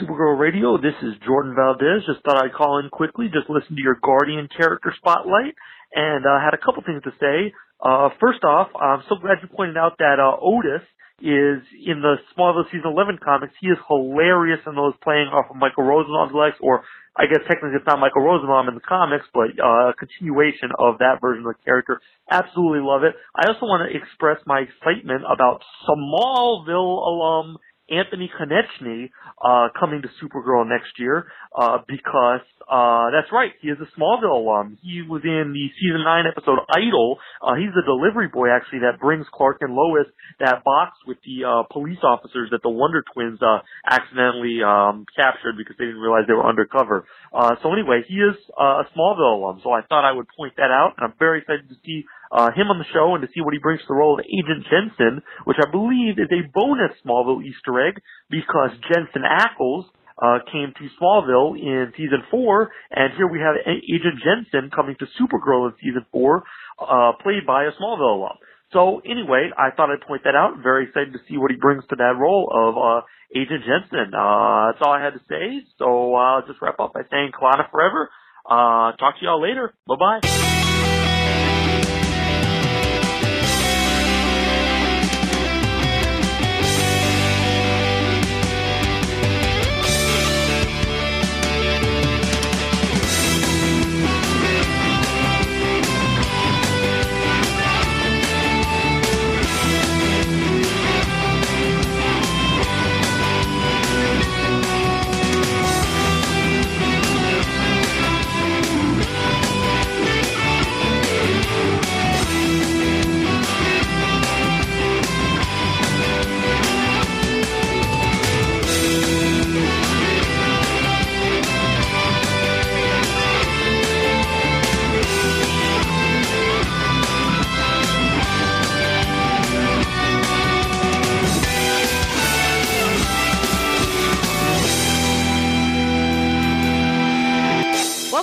Supergirl Radio, this is Jordan Valdez. Just thought I'd call in quickly, just listen to your Guardian character spotlight, and I uh, had a couple things to say. Uh, first off, I'm so glad you pointed out that uh, Otis is in the Smallville season 11 comics. He is hilarious in those playing off of Michael Rosenbaum's legs, or I guess technically it's not Michael Rosenbaum in the comics, but uh, a continuation of that version of the character. Absolutely love it. I also want to express my excitement about Smallville alum Anthony Konechny uh, coming to Supergirl next year uh, because uh, that's right, he is a Smallville alum. He was in the season nine episode Idol. Uh, he's the delivery boy actually that brings Clark and Lois that box with the uh, police officers that the Wonder Twins uh, accidentally um, captured because they didn't realize they were undercover. Uh, so anyway, he is uh, a Smallville alum, so I thought I would point that out, and I'm very excited to see uh, him on the show and to see what he brings to the role of Agent Jensen, which I believe is a bonus Smallville Easter egg because Jensen Ackles uh, came to Smallville in season four, and here we have Agent Jensen coming to Supergirl in season four, uh, played by a Smallville alum. So anyway, I thought I'd point that out. Very excited to see what he brings to that role of uh, Agent Jensen. Uh, that's all I had to say. So I'll just wrap up by saying Kalana forever. Uh, talk to y'all later. Bye bye.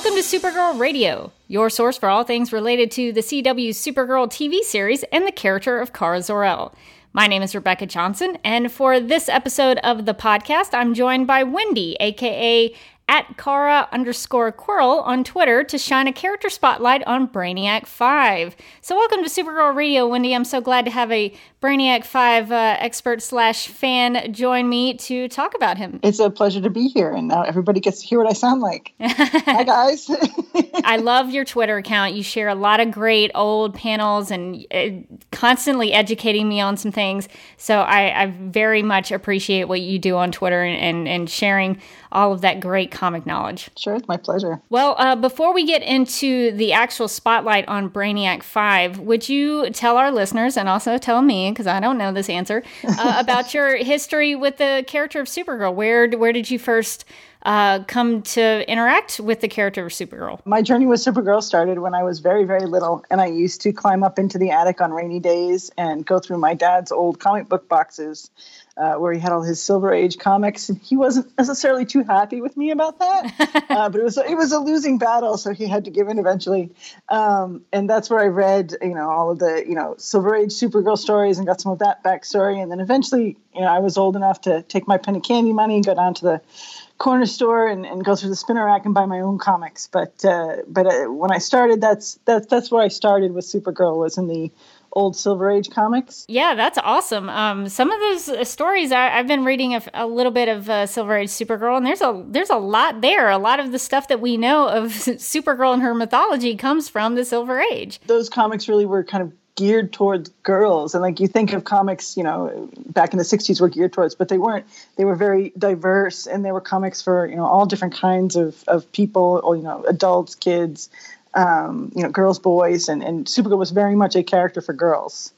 Supergirl Radio, your source for all things related to the CW Supergirl TV series and the character of Kara Zor-El. My name is Rebecca Johnson, and for this episode of the podcast, I'm joined by Wendy, aka at Kara underscore Querl on Twitter to shine a character spotlight on Brainiac 5. So, welcome to Supergirl Radio, Wendy. I'm so glad to have a Brainiac 5 uh, expert slash fan join me to talk about him. It's a pleasure to be here, and now everybody gets to hear what I sound like. Hi, guys. I love your Twitter account. You share a lot of great old panels and uh, constantly educating me on some things. So, I, I, very much appreciate what you do on Twitter and, and, and sharing all of that great comic knowledge. Sure, it's my pleasure. Well, uh, before we get into the actual spotlight on Brainiac 5, would you tell our listeners and also tell me, because I don't know this answer, uh, about your history with the character of Supergirl? Where, where did you first uh, come to interact with the character of Supergirl? My journey with Supergirl started when I was very, very little, and I used to climb up into the attic on rainy days and go through my dad's old comic book boxes uh, where he had all his Silver Age comics, and he wasn't necessarily too happy with me about that. uh, but it was it was a losing battle, so he had to give in eventually. Um, and that's where I read, you know, all of the you know Silver Age Supergirl stories and got some of that backstory. And then eventually, you know, I was old enough to take my penny candy money and go down to the corner store and, and go through the spinner rack and buy my own comics. But uh, but uh, when I started, that's that's that's where I started with Supergirl was in the old Silver Age comics. Yeah, that's awesome. Um, some of those uh, stories I, have been reading a, a, little bit of uh, Silver Age Supergirl, and there's a there's a lot there. A lot of the stuff that we know of Supergirl and her mythology comes from the Silver Age. Those comics really were kind of geared towards girls and like you think of comics you know back in the 60s were geared towards but they weren't they were very diverse and they were comics for you know all different kinds of, of people or you know adults kids um, you know, girls, boys, and, and Supergirl was very much a character for girls.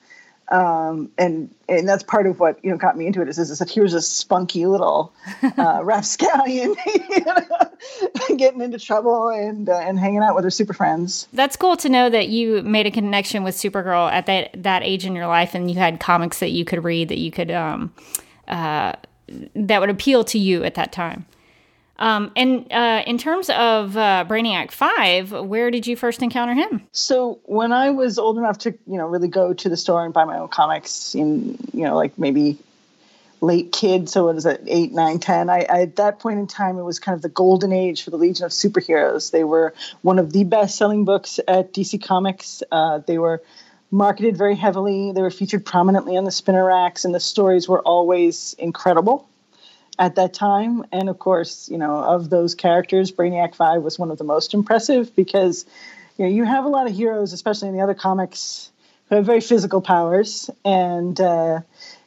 Um, and and that's part of what you know got me into it is, is that here's a spunky little uh, rapscallion you know, getting into trouble and uh, and hanging out with her super friends. That's cool to know that you made a connection with Supergirl at that that age in your life, and you had comics that you could read that you could um, uh, that would appeal to you at that time. Um, and uh, in terms of uh, Brainiac Five, where did you first encounter him? So when I was old enough to, you know, really go to the store and buy my own comics, in you know, like maybe late kid, so what is it eight, nine, ten. I, I, at that point in time, it was kind of the golden age for the Legion of Superheroes. They were one of the best-selling books at DC Comics. Uh, they were marketed very heavily. They were featured prominently on the spinner racks, and the stories were always incredible at that time. And of course, you know, of those characters, Brainiac Five was one of the most impressive because you know you have a lot of heroes, especially in the other comics, who have very physical powers and. Uh,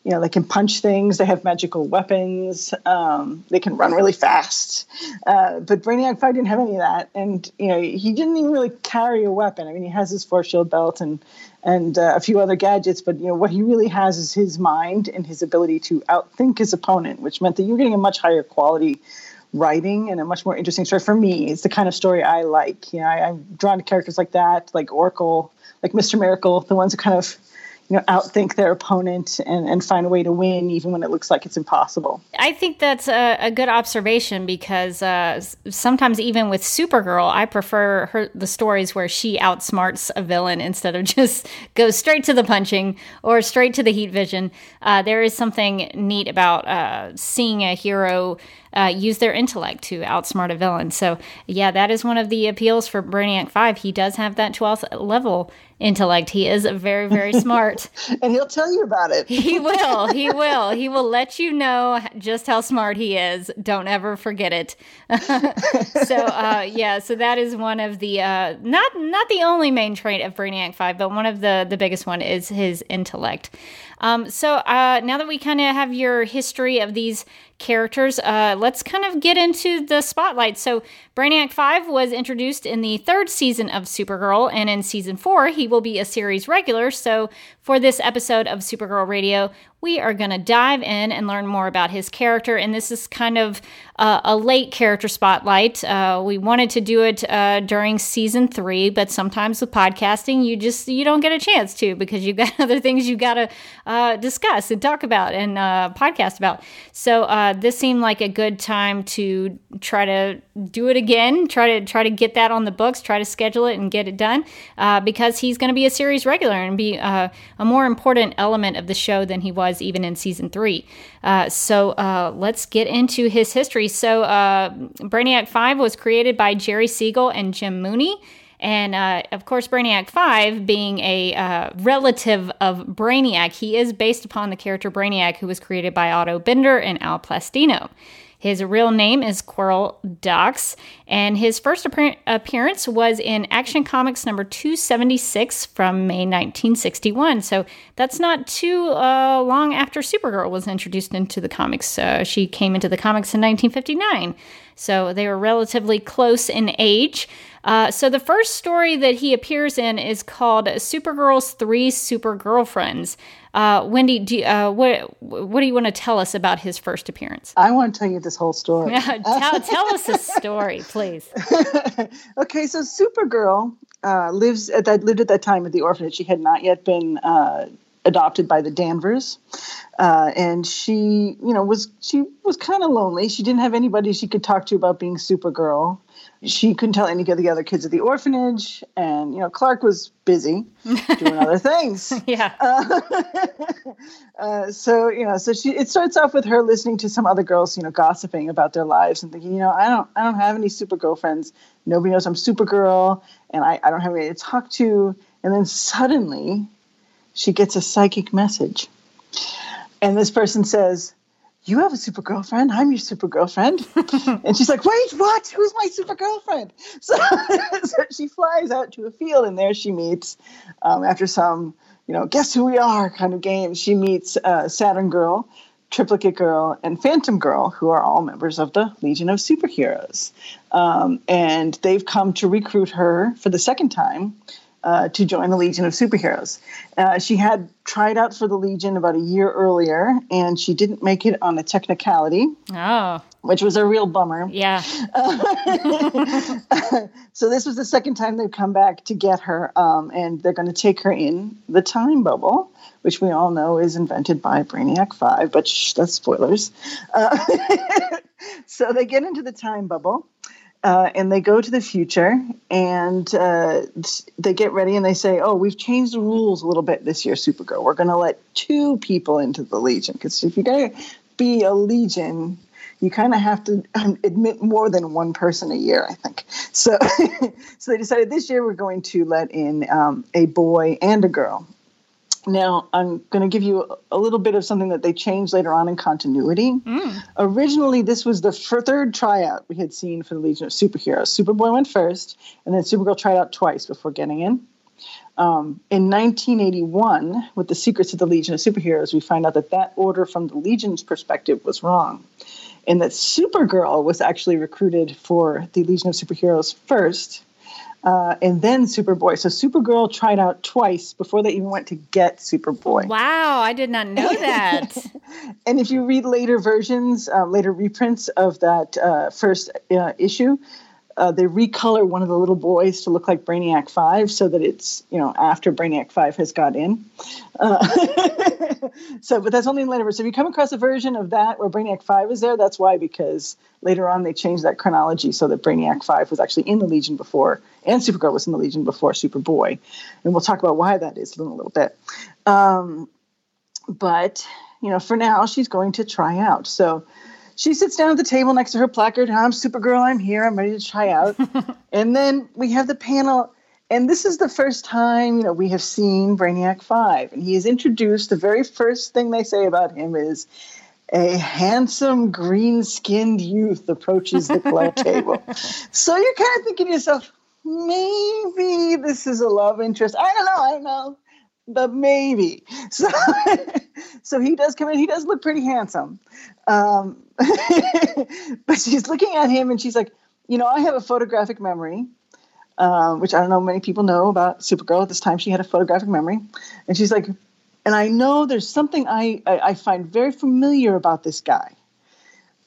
you know, they can punch things. They have magical weapons. Um, they can run really fast. Uh, but Brainiac Five didn't have any of that, and you know, he didn't even really carry a weapon. I mean, he has his force shield belt and and uh, a few other gadgets, but you know, what he really has is his mind and his ability to outthink his opponent, which meant that you're getting a much higher quality writing and a much more interesting story for me. It's the kind of story I like. You know, I, I'm drawn to characters like that, like Oracle, like Mr. Miracle, the ones who kind of you know outthink their opponent and, and find a way to win even when it looks like it's impossible. I think that's a, a good observation because uh, sometimes even with supergirl i prefer her the stories where she outsmarts a villain instead of just goes straight to the punching or straight to the heat vision. Uh, there is something neat about uh, seeing a hero uh, use their intellect to outsmart a villain. So, yeah, that is one of the appeals for Brainiac 5. He does have that 12th level intellect. He is very, very smart. and he'll tell you about it. he will. He will. He will let you know just how smart he is. Don't ever forget it. so, uh, yeah, so that is one of the uh, not not the only main trait of Brainiac 5, but one of the the biggest one is his intellect. Um, so uh, now that we kind of have your history of these characters, uh, let's kind of get into the spotlight. So Brainiac 5 was introduced in the third season of Supergirl, and in season four, he will be a series regular. So for this episode of Supergirl Radio, we are going to dive in and learn more about his character. And this is kind of uh, a late character spotlight. Uh, we wanted to do it uh, during season three, but sometimes with podcasting, you just you don't get a chance to because you've got other things you've got to uh, discuss and talk about and uh, podcast about. So uh, this seemed like a good time to try to do it again. Try to try to get that on the books. Try to schedule it and get it done because he's going to be a series regular and be a more important element of the show than he was even in season three. Uh, so uh, let's get into his history. So uh, Brainiac 5 was created by Jerry Siegel and Jim Mooney. And uh, of course, Brainiac 5 being a uh, relative of Brainiac, he is based upon the character Brainiac, who was created by Otto Binder and Al Plastino. His real name is Querl Dox, and his first appearance was in Action Comics number 276 from May 1961. So that's not too uh, long after Supergirl was introduced into the comics. Uh, she came into the comics in 1959. So they were relatively close in age. Uh, so the first story that he appears in is called Supergirl's Three Super Girlfriends. Uh, Wendy, do you, uh, what what do you want to tell us about his first appearance? I want to tell you this whole story. tell, tell us a story, please. okay, so Supergirl uh, lives at that lived at that time at the orphanage. She had not yet been uh, adopted by the Danvers, uh, and she, you know, was she was kind of lonely. She didn't have anybody she could talk to about being Supergirl she couldn't tell any of the other kids at the orphanage, and you know Clark was busy doing other things. Yeah. Uh, uh, so you know, so she it starts off with her listening to some other girls, you know, gossiping about their lives and thinking, you know, I don't I don't have any super girlfriends. Nobody knows I'm Supergirl, and I I don't have anybody to talk to. And then suddenly, she gets a psychic message, and this person says, you have a super girlfriend. I'm your super girlfriend. and she's like, wait, what? Who's my super girlfriend? So, so she flies out to a field, and there she meets, um, after some, you know, guess who we are kind of game, she meets uh, Saturn Girl, Triplicate Girl, and Phantom Girl, who are all members of the Legion of Superheroes. Um, and they've come to recruit her for the second time uh, to join the Legion of Superheroes. Uh, she had tried out for the Legion about a year earlier, and she didn't make it on a technicality. Oh. Which was a real bummer. Yeah. so this was the second time they've come back to get her, um, and they're going to take her in the time bubble, which we all know is invented by Brainiac Five. But shh, that's spoilers. Uh, so they get into the time bubble uh, and they go to the future and uh, they get ready and they say, "Oh, we've changed the rules a little bit this year, Supergirl. We're going to let two people into the Legion because if you're going to be a legion, you kind of have to um, admit more than one person a year, I think. So, so they decided this year we're going to let in um, a boy and a girl. Now, I'm going to give you a little bit of something that they changed later on in continuity. Mm. Originally, this was the third tryout we had seen for the Legion of Superheroes. Superboy went first, and then Supergirl tried out twice before getting in. Um, in 1981, with the Secrets of the Legion of Superheroes, we find out that that order from the Legion's perspective was wrong, and that Supergirl was actually recruited for the Legion of Superheroes first, uh, and then Superboy. So Supergirl tried out twice before they even went to get Superboy. Wow, I did not know that. and if you read later versions, uh, later reprints of that uh, first uh, issue, uh, they recolor one of the little boys to look like Brainiac Five, so that it's you know after Brainiac Five has got in. Uh, so, but that's only in later. So if you come across a version of that where Brainiac Five is there, that's why because later on they changed that chronology so that Brainiac Five was actually in the Legion before, and Supergirl was in the Legion before Superboy, and we'll talk about why that is in a little bit. Um, but you know, for now, she's going to try out. So she sits down at the table next to her placard. I'm Supergirl. I'm here. I'm ready to try out. and then we have the panel. And this is the first time, you know, we have seen Brainiac 5. And he is introduced. The very first thing they say about him is a handsome green skinned youth approaches the club table. So you're kind of thinking to yourself, maybe this is a love interest. I don't know. I don't know but maybe. So, so he does come in. He does look pretty handsome, um, but she's looking at him and she's like, you know, I have a photographic memory, um, which I don't know many people know about Supergirl. At this time, she had a photographic memory, and she's like, and I know there's something I, I, I find very familiar about this guy,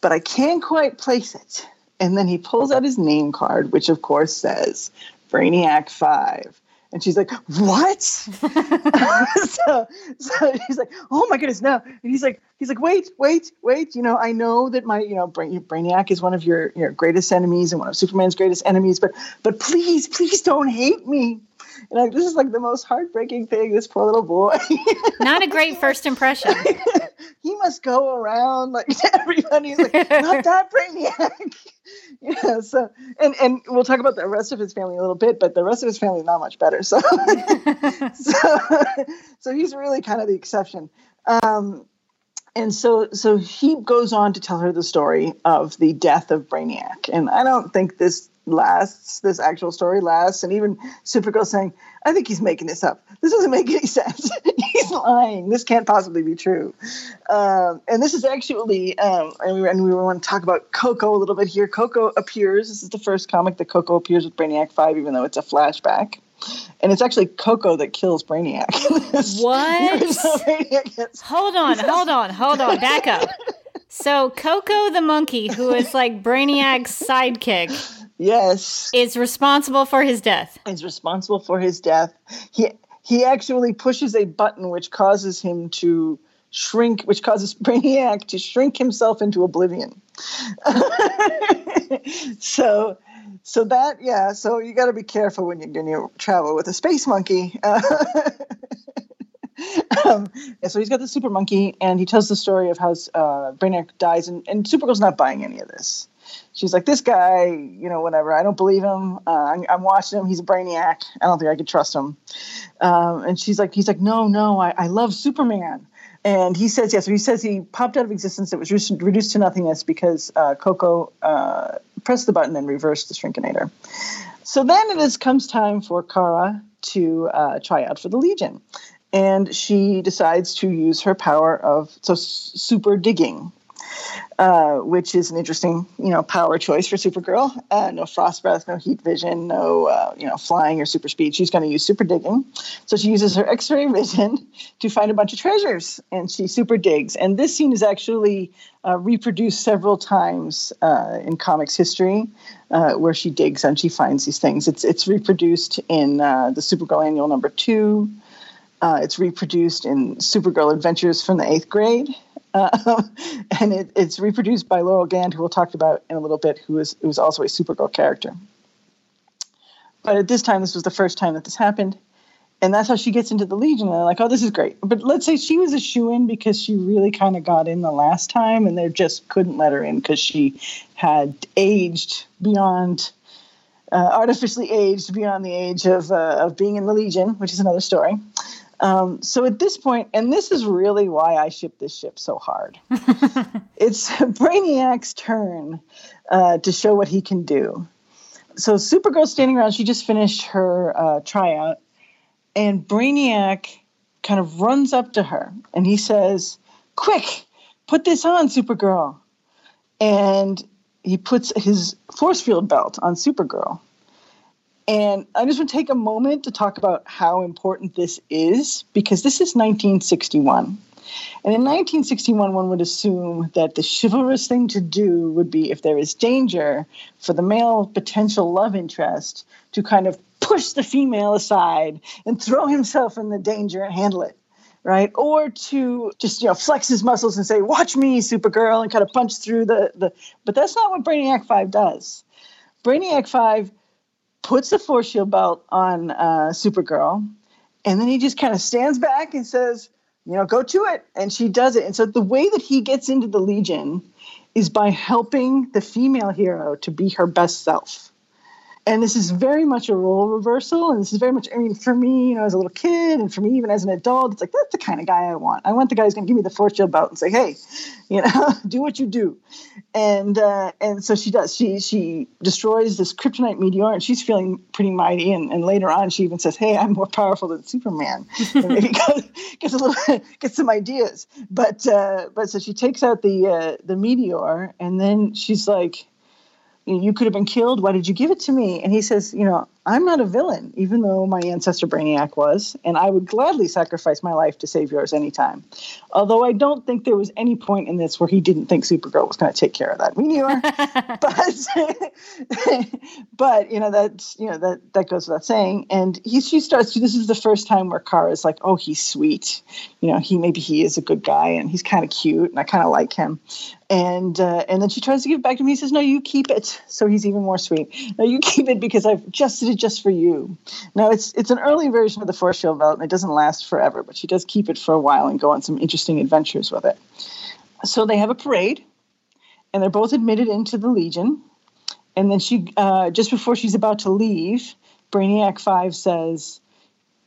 but I can't quite place it. And then he pulls out his name card, which of course says Brainiac Five. And she's like, "What?" so, so he's like, "Oh my goodness, no!" And he's like, "He's like, wait, wait, wait. You know, I know that my, you know, Brain, Brainiac is one of your, your greatest enemies and one of Superman's greatest enemies, but, but please, please don't hate me." And like, this is like the most heartbreaking thing. This poor little boy. Not a great first impression. he must go around like everybody. like, not that Brainiac. yeah. So, and and we'll talk about the rest of his family a little bit, but the rest of his family is not much better. So, so, so he's really kind of the exception. Um, and so so he goes on to tell her the story of the death of Brainiac. And I don't think this lasts, this actual story lasts. And even Supergirl saying, I think he's making this up. This doesn't make any sense. he's lying. This can't possibly be true. Um, and this is actually, um, and, we, and we want to talk about Koko a little bit here. Koko appears. This is the first comic that Koko appears with Brainiac 5, even though it's a flashback. And it's actually Koko that kills Brainiac. what? hold on, hold on, hold on. Back up. So Koko the monkey, who is like Brainiac's sidekick, yes, is responsible for his death. Is responsible for his death. He he actually pushes a button which causes him to shrink, which causes Brainiac to shrink himself into oblivion. so so that yeah so you got to be careful when you're going to travel with a space monkey uh, um, so he's got the super monkey and he tells the story of how uh, brainiac dies and, and supergirl's not buying any of this she's like this guy you know whatever i don't believe him uh, I'm, I'm, watching him he's a brainiac i don't think i could trust him um, and she's like he's like no no I, I love superman and he says, yes, yeah, so he says he popped out of existence. It was reduced to nothingness because uh, Koko uh, pressed the button and reversed the Shrinkinator. So then it is, comes time for Kara to uh, try out for the Legion. And she decides to use her power of so super digging, uh, which is an interesting, you know, power choice for Supergirl. Uh, no frost breath, no heat vision, no, uh, you know, flying or super speed. She's going to use super digging. So she uses her X-ray vision to find a bunch of treasures, and she super digs. And this scene is actually uh, reproduced several times uh, in comics history, uh, where she digs and she finds these things. It's it's reproduced in the Supergirl Annual Number Two. It's reproduced in Supergirl Adventures from the Eighth Grade. Uh, and it, it's reproduced by Laurel Gand, who we'll talk about in a little bit, who is who's also a Supergirl character. But at this time, this was the first time that this happened, and that's how she gets into the Legion. And they're like, oh, this is great. But let's say she was a shoe in because she really kind of got in the last time, and they just couldn't let her in because she had aged beyond, uh, artificially aged beyond the age of, uh, of being in the Legion, which is another story. Um, so at this point, and this is really why I ship this ship so hard, it's Brainiac's turn uh, to show what he can do. So Supergirl's standing around. She just finished her uh, tryout, and Brainiac kind of runs up to her and he says, "Quick, put this on, Supergirl." And he puts his force field belt on Supergirl. And I just want to take a moment to talk about how important this is because this is 1961. And in 1961, one would assume that the chivalrous thing to do would be if there is danger for the male potential love interest to kind of push the female aside and throw himself in the danger and handle it right? Or to just you know flex his muscles and say, "Watch me, Supergirl," and kind of punch through the the. But that's not what Brainiac Five does. Brainiac Five puts the force shield belt on uh, Supergirl, and then he just kind of stands back and says, "You know, go to it," and she does it. And so the way that he gets into the Legion is by helping the female hero to be her best self and this is very much a role reversal and this is very much i mean for me you know as a little kid and for me even as an adult it's like that's the kind of guy i want. I want the guy who's going to give me the shield belt and say hey you know do what you do. And uh, and so she does she she destroys this kryptonite meteor and she's feeling pretty mighty and, and later on she even says hey i'm more powerful than superman. And maybe gets a little gets some ideas. But uh, but so she takes out the uh, the meteor and then she's like you could have been killed. Why did you give it to me? And he says, you know, I'm not a villain, even though my ancestor Brainiac was, and I would gladly sacrifice my life to save yours anytime. Although I don't think there was any point in this where he didn't think Supergirl was going to take care of that meteor. but, but you know that's you know that that goes without saying. And he she starts. This is the first time where Kara is like, oh, he's sweet. You know, he maybe he is a good guy, and he's kind of cute, and I kind of like him and uh, and then she tries to give it back to him. He says, "No, you keep it." So he's even more sweet. No, you keep it because I've adjusted it just for you. Now it's it's an early version of the Force Shield belt, and it doesn't last forever, but she does keep it for a while and go on some interesting adventures with it. So they have a parade, and they're both admitted into the Legion. And then she, uh, just before she's about to leave, Brainiac Five says,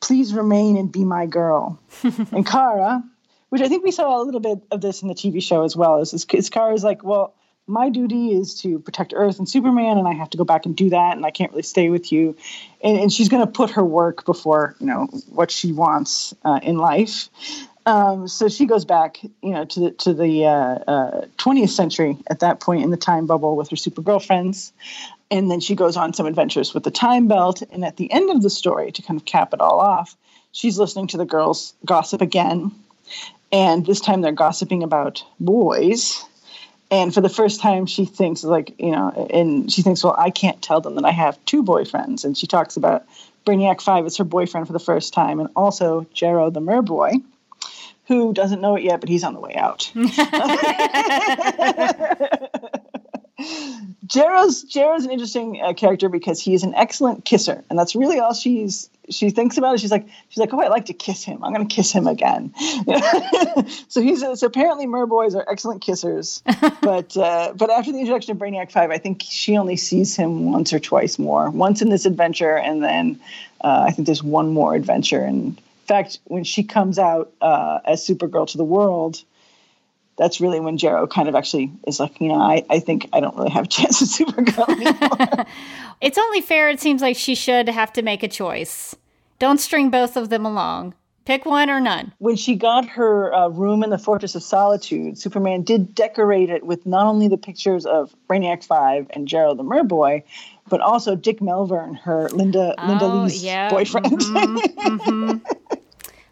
"Please remain and be my girl." and Kara, which I think we saw a little bit of this in the TV show as well. Is, is Kara's like, well, my duty is to protect Earth and Superman, and I have to go back and do that, and I can't really stay with you. And, and she's going to put her work before you know what she wants uh, in life. Um, so she goes back, you know, to the to the uh, uh, 20th century at that point in the time bubble with her super girlfriends, and then she goes on some adventures with the time belt. And at the end of the story, to kind of cap it all off, she's listening to the girls gossip again and this time they're gossiping about boys and for the first time she thinks like you know and she thinks well i can't tell them that i have two boyfriends. And she talks about brainiac 5 as her boyfriend for the first time and also Jerro the merboy who doesn't know it yet but he's on the way out. Jerro's Jerro's an interesting uh, character because he is an excellent kisser, and that's really all she's she thinks about it. She's like she's like, oh, I like to kiss him. I'm going to kiss him again. so he's so apparently merboys are excellent kissers, but uh, but after the introduction of Brainiac Five, I think she only sees him once or twice more. Once in this adventure, and then uh, I think there's one more adventure. And in fact, when she comes out uh, as Supergirl to the world that's really when Jerro kind of actually is like, you know, I, I think I don't really have a chance at Supergirl anymore. it's only fair, it seems like she should have to make a choice. Don't string both of them along. Pick one or none. When she got her uh, room in the Fortress of Solitude, Superman did decorate it with not only the pictures of Brainiac 5 and Jerro the Merboy, but also Dick Malverne, her Linda oh, Linda Lee's yeah. boyfriend. Mm-hmm, mm-hmm.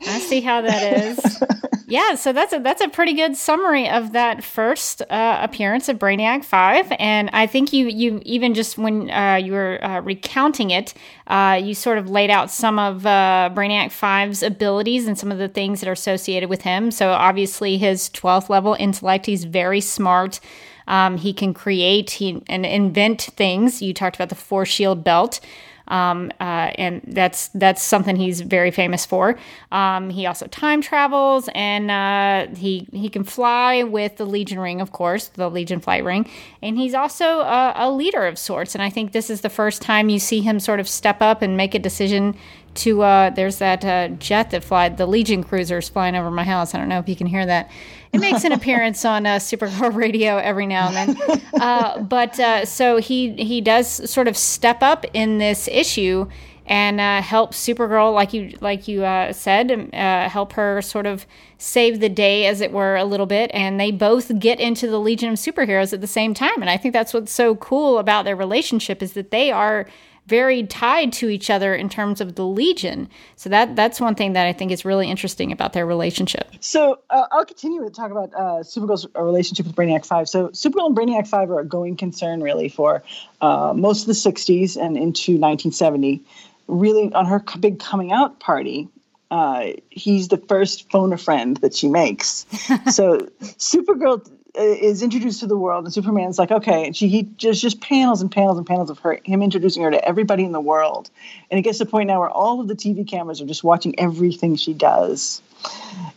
I see how that is. yeah, so that's a that's a pretty good summary of that first uh, appearance of Brainiac Five, and I think you you even just when uh, you were uh, recounting it, uh, you sort of laid out some of uh, Brainiac 5's abilities and some of the things that are associated with him. So obviously his twelfth level intellect, he's very smart. Um, he can create he, and invent things. You talked about the force shield belt. Um, uh, and that's that's something he's very famous for. Um, he also time travels, and uh, he he can fly with the Legion ring, of course, the Legion flight ring, and he's also a, a leader of sorts. And I think this is the first time you see him sort of step up and make a decision to uh, there's that uh, jet that flies the Legion cruisers flying over my house. I don't know if you can hear that. It makes an appearance on uh, Supergirl Radio every now and then. Uh, but uh, so he he does sort of step up in this issue and uh, help Supergirl, like you like you uh, said, uh, help her sort of save the day, as it were, a little bit. And they both get into the Legion of Superheroes at the same time. And I think that's what's so cool about their relationship is that they are very tied to each other in terms of the Legion. So that that's one thing that I think is really interesting about their relationship. So uh, I'll continue to talk about uh, Supergirl's relationship with Brainiac Five. So Supergirl and Brainiac Five are a going concern really for uh, most of the '60s and into 1970. Really, on her big coming out party, uh, he's the first phone a friend that she makes. so Supergirl uh, Uh, is introduced to the world, and Superman's like, okay, and she he just just panels and panels and panels of her him introducing her to everybody in the world, and it gets to the point now where all of the TV cameras are just watching everything she does,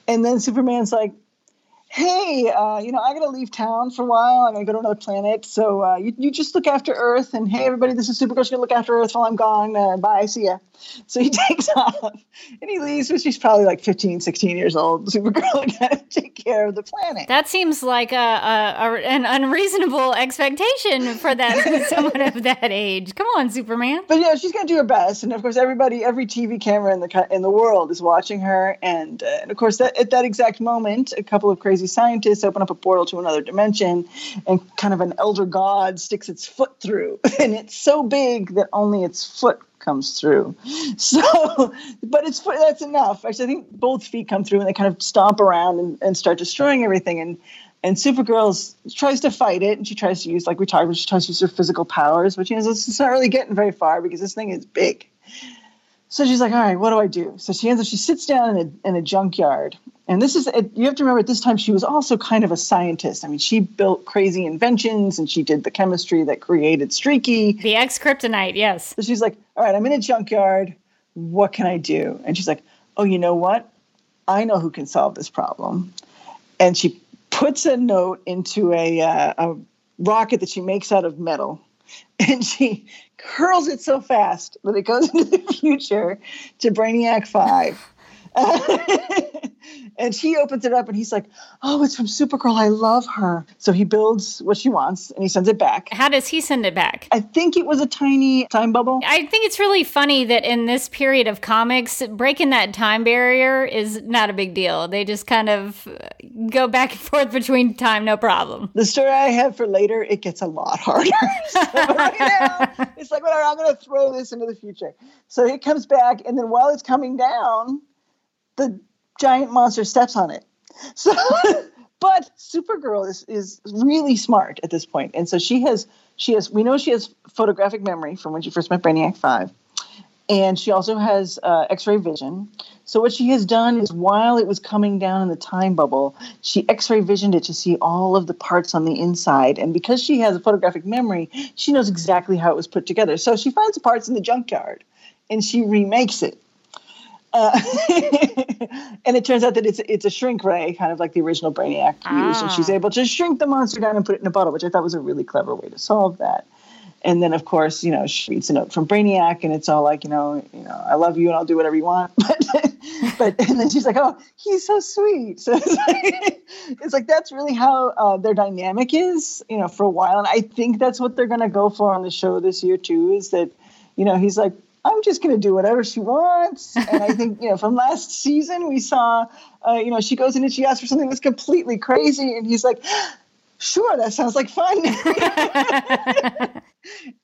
and then Superman's like, hey, uh, you know, I got to leave town for a while. I'm going to go to another planet. So uh, you, you just look after Earth. And hey, everybody, this is Supergirl. She's going to look after Earth while I'm gone. Uh, bye. See ya. So he takes off and he leaves, which she's probably like 15, 16 years old. Supergirl got to take care of the planet. That seems like a, a, a an unreasonable expectation for that someone of that age. Come on, Superman. But yeah, she's going to do her best. And of course, everybody, every TV camera in the in the world is watching her. And, uh, and of course, that, at that exact moment, a couple of crazy crazy scientists open up a portal to another dimension and kind of an elder god sticks its foot through and it's so big that only its foot comes through so but it's that's enough actually i think both feet come through and they kind of stomp around and, and start destroying everything and and Supergirl tries to fight it, and she tries to use, like we talked about, she tries to use her physical powers, but you know, it's not really getting very far because this thing is big. So she's like, all right, what do I do? So she ends up, she sits down in a, in a junkyard. And this is, you have to remember at this time, she was also kind of a scientist. I mean, she built crazy inventions and she did the chemistry that created Streaky. The X kryptonite, yes. So she's like, all right, I'm in a junkyard. What can I do? And she's like, oh, you know what? I know who can solve this problem. And she puts a note into a, uh, a rocket that she makes out of metal and she curls it so fast that it goes into the future to Brainiac 5. and she opens it up and he's like, Oh, it's from Supergirl. I love her. So he builds what she wants and he sends it back. How does he send it back? I think it was a tiny time bubble. I think it's really funny that in this period of comics, breaking that time barrier is not a big deal. They just kind of go back and forth between time, no problem. The story I have for later, it gets a lot harder. so right now, it's like, whatever, I'm going to throw this into the future. So it comes back, and then while it's coming down, the giant monster steps on it. So, but Supergirl is is really smart at this point, and so she has she has we know she has photographic memory from when she first met Brainiac Five, and she also has uh, X-ray vision. So what she has done is, while it was coming down in the time bubble, she X-ray visioned it to see all of the parts on the inside, and because she has a photographic memory, she knows exactly how it was put together. So she finds the parts in the junkyard, and she remakes it uh, and it turns out that it's it's a shrink ray, kind of like the original Brainiac ah. used, and she's able to shrink the monster down and put it in a bottle, which I thought was a really clever way to solve that. And then, of course, you know, she reads a note from Brainiac, and it's all like, you know, you know, I love you, and I'll do whatever you want. But, but and then she's like, oh, he's so sweet. So it's like, it's like that's really how uh, their dynamic is, you know, for a while. And I think that's what they're going to go for on the show this year too. Is that, you know, he's like, I'm just going to do whatever she wants. And I think, you know, from last season, we saw, uh, you know, she goes in and she asks for something that's completely crazy. And he's like, sure, that sounds like fun.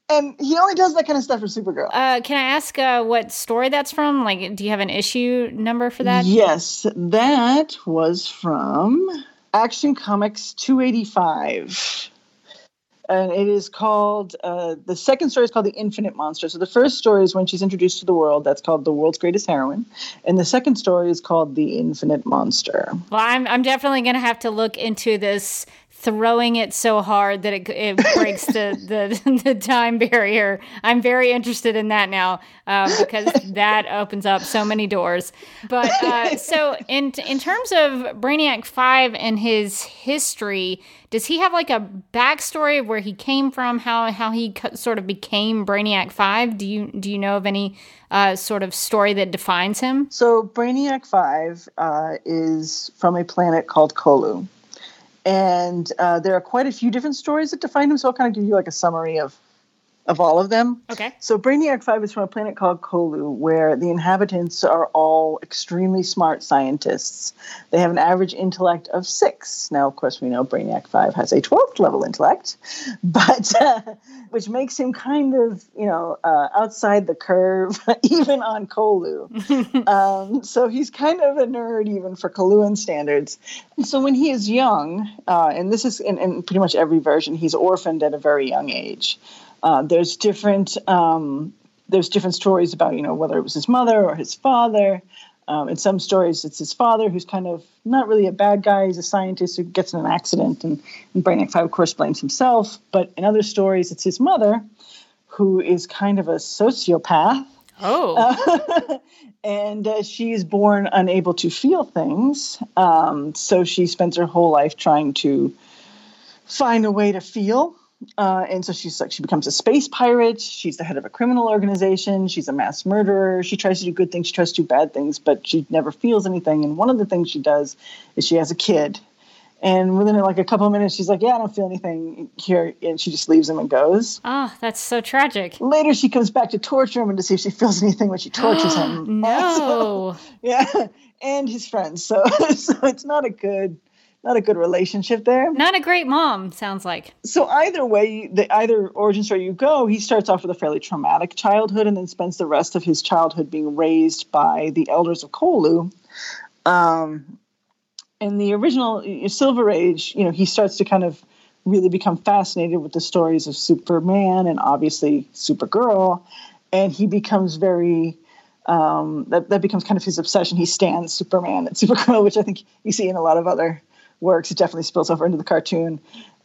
and he only does that kind of stuff for Supergirl. Uh, can I ask uh, what story that's from? Like, do you have an issue number for that? Yes, that was from Action Comics 285 and it is called uh, the second story is called the infinite monster so the first story is when she's introduced to the world that's called the world's greatest heroine and the second story is called the infinite monster well i'm, I'm definitely going to have to look into this throwing it so hard that it, it breaks the, the, the time barrier. I'm very interested in that now uh, because that opens up so many doors. But uh, so in in terms of Brainiac Five and his history, does he have like a backstory of where he came from, how how he sort of became Brainiac Five? Do you do you know of any uh, sort of story that defines him? So Brainiac Five uh, is from a planet called Colu, and uh, there are quite a few different stories that define him. So I'll kind of give you like a summary of of all of them. Okay. So Brainiac 5 is from a planet called Colu, where the inhabitants are all extremely smart scientists. They have an average intellect of six. Now, of course, we know Brainiac 5 has a 12th level intellect, but uh, which makes him kind of, you know, uh, outside the curve, even on Colu. um, so he's kind of a nerd, even for Coluan standards. And so when he is young, uh, and this is in, in pretty much every version, he's orphaned at a very young age. Uh, there's different um, there's different stories about you know whether it was his mother or his father. Um, in some stories, it's his father who's kind of not really a bad guy. He's a scientist who gets in an accident, and, and Brainiac Five, of course, blames himself. But in other stories, it's his mother who is kind of a sociopath. Oh. Uh, and uh, she is born unable to feel things. Um, so she spends her whole life trying to find a way to feel. Uh, and so she's like she becomes a space pirate. She's the head of a criminal organization. She's a mass murderer. She tries to do good things. She tries to do bad things, but she never feels anything. And one of the things she does is she has a kid. And within like a couple of minutes, she's like, "Yeah, I don't feel anything here," and she just leaves him and goes. Oh, that's so tragic. Later, she comes back to torture him and to see if she feels anything when she tortures him. no. yeah, and his friends. So, so it's not a good not a good relationship there. Not a great mom, sounds like. So either way, the either origin story you go, he starts off with a fairly traumatic childhood and then spends the rest of his childhood being raised by the elders of Colu. Um, in the original Silver Age, you know, he starts to kind of really become fascinated with the stories of Superman and obviously Supergirl, and he becomes very um, that that becomes kind of his obsession. He stands Superman and Supergirl, which I think you see in a lot of other works. It definitely spills over into the cartoon,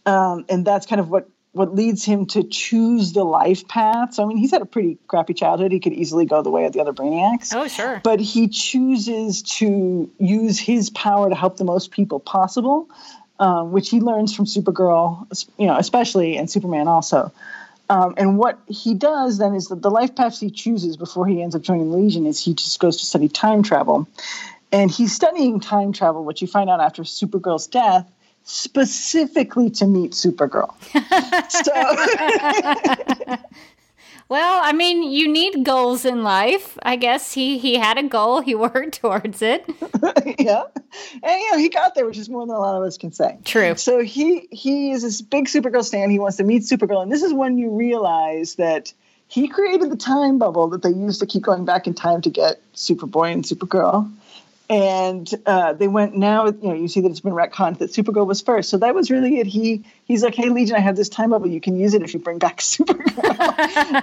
um, and that's kind of what what leads him to choose the life path. So I mean, he's had a pretty crappy childhood. He could easily go the way of the other Brainiacs. Oh, sure. But he chooses to use his power to help the most people possible, um, which he learns from Supergirl, you know, especially and Superman also. Um, and what he does then is that the life paths he chooses before he ends up joining the Legion is he just goes to study time travel. And he's studying time travel, which you find out after Supergirl's death, specifically to meet Supergirl. so. well, I mean, you need goals in life. I guess he he had a goal. He worked towards it. yeah, and you know he got there, which is more than a lot of us can say. True. So he he is this big Supergirl stan. He wants to meet Supergirl, and this is when you realize that he created the time bubble that they used to keep going back in time to get Superboy and Supergirl and uh, they went now you know you see that it's been retconned that supergirl was first. So that was really it. He he's like hey legion i have this time bubble you can use it if you bring back supergirl.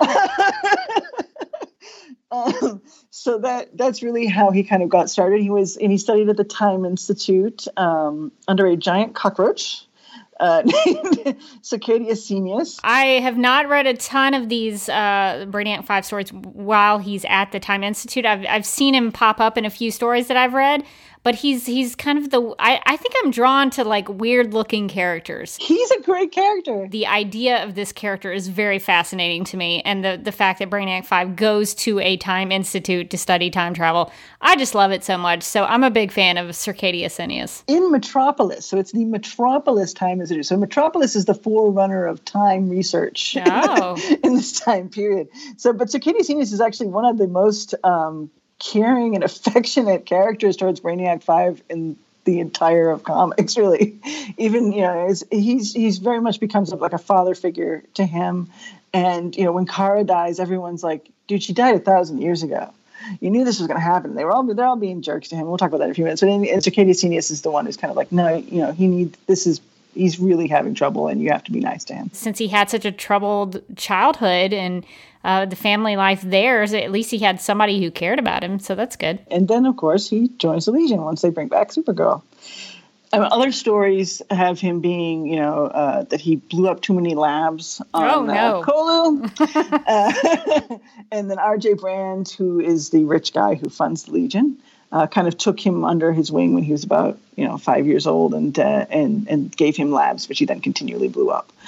Um, so that that's really how he kind of got started. He was and he studied at the time institute um, under a giant cockroach named Circadia Senius. I have not read a ton of these uh, Brainiac 5 stories while he's at the Time Institute. I've, I've seen him pop up in a few stories that I've read, but he's he's kind of the I, I think I'm drawn to like weird looking characters. He's a great character. The idea of this character is very fascinating to me, and the the fact that Brainiac Five goes to a time institute to study time travel, I just love it so much. So I'm a big fan of Circadia Senius. In Metropolis, so it's the Metropolis Time Institute. So Metropolis is the forerunner of time research oh. in this time period. So, but Circadia Senius is actually one of the most um, caring and affectionate characters towards Brainiac Five in the entire of comics. Really, even you know, he's he's very much becomes like a father figure to him. And you know, when Kara dies, everyone's like, "Dude, she died a thousand years ago." You knew this was going to happen. They were all they're all being jerks to him. We'll talk about that in a few minutes. But in, in Circadia Senius is the one who's kind of like, no, you know, he needs this is he's really having trouble, and you have to be nice to him. Since he had such a troubled childhood and uh, the family life there, so at least he had somebody who cared about him. So that's good. And then, of course, he joins the Legion once they bring back Supergirl. Um, other stories have him being, you know, uh, that he blew up too many labs on oh, no. uh, Colu. uh, and then R.J. Brande, who is the rich guy who funds the Legion, uh, kind of took him under his wing when he was about, you know, five years old, and uh, and and gave him labs, which he then continually blew up.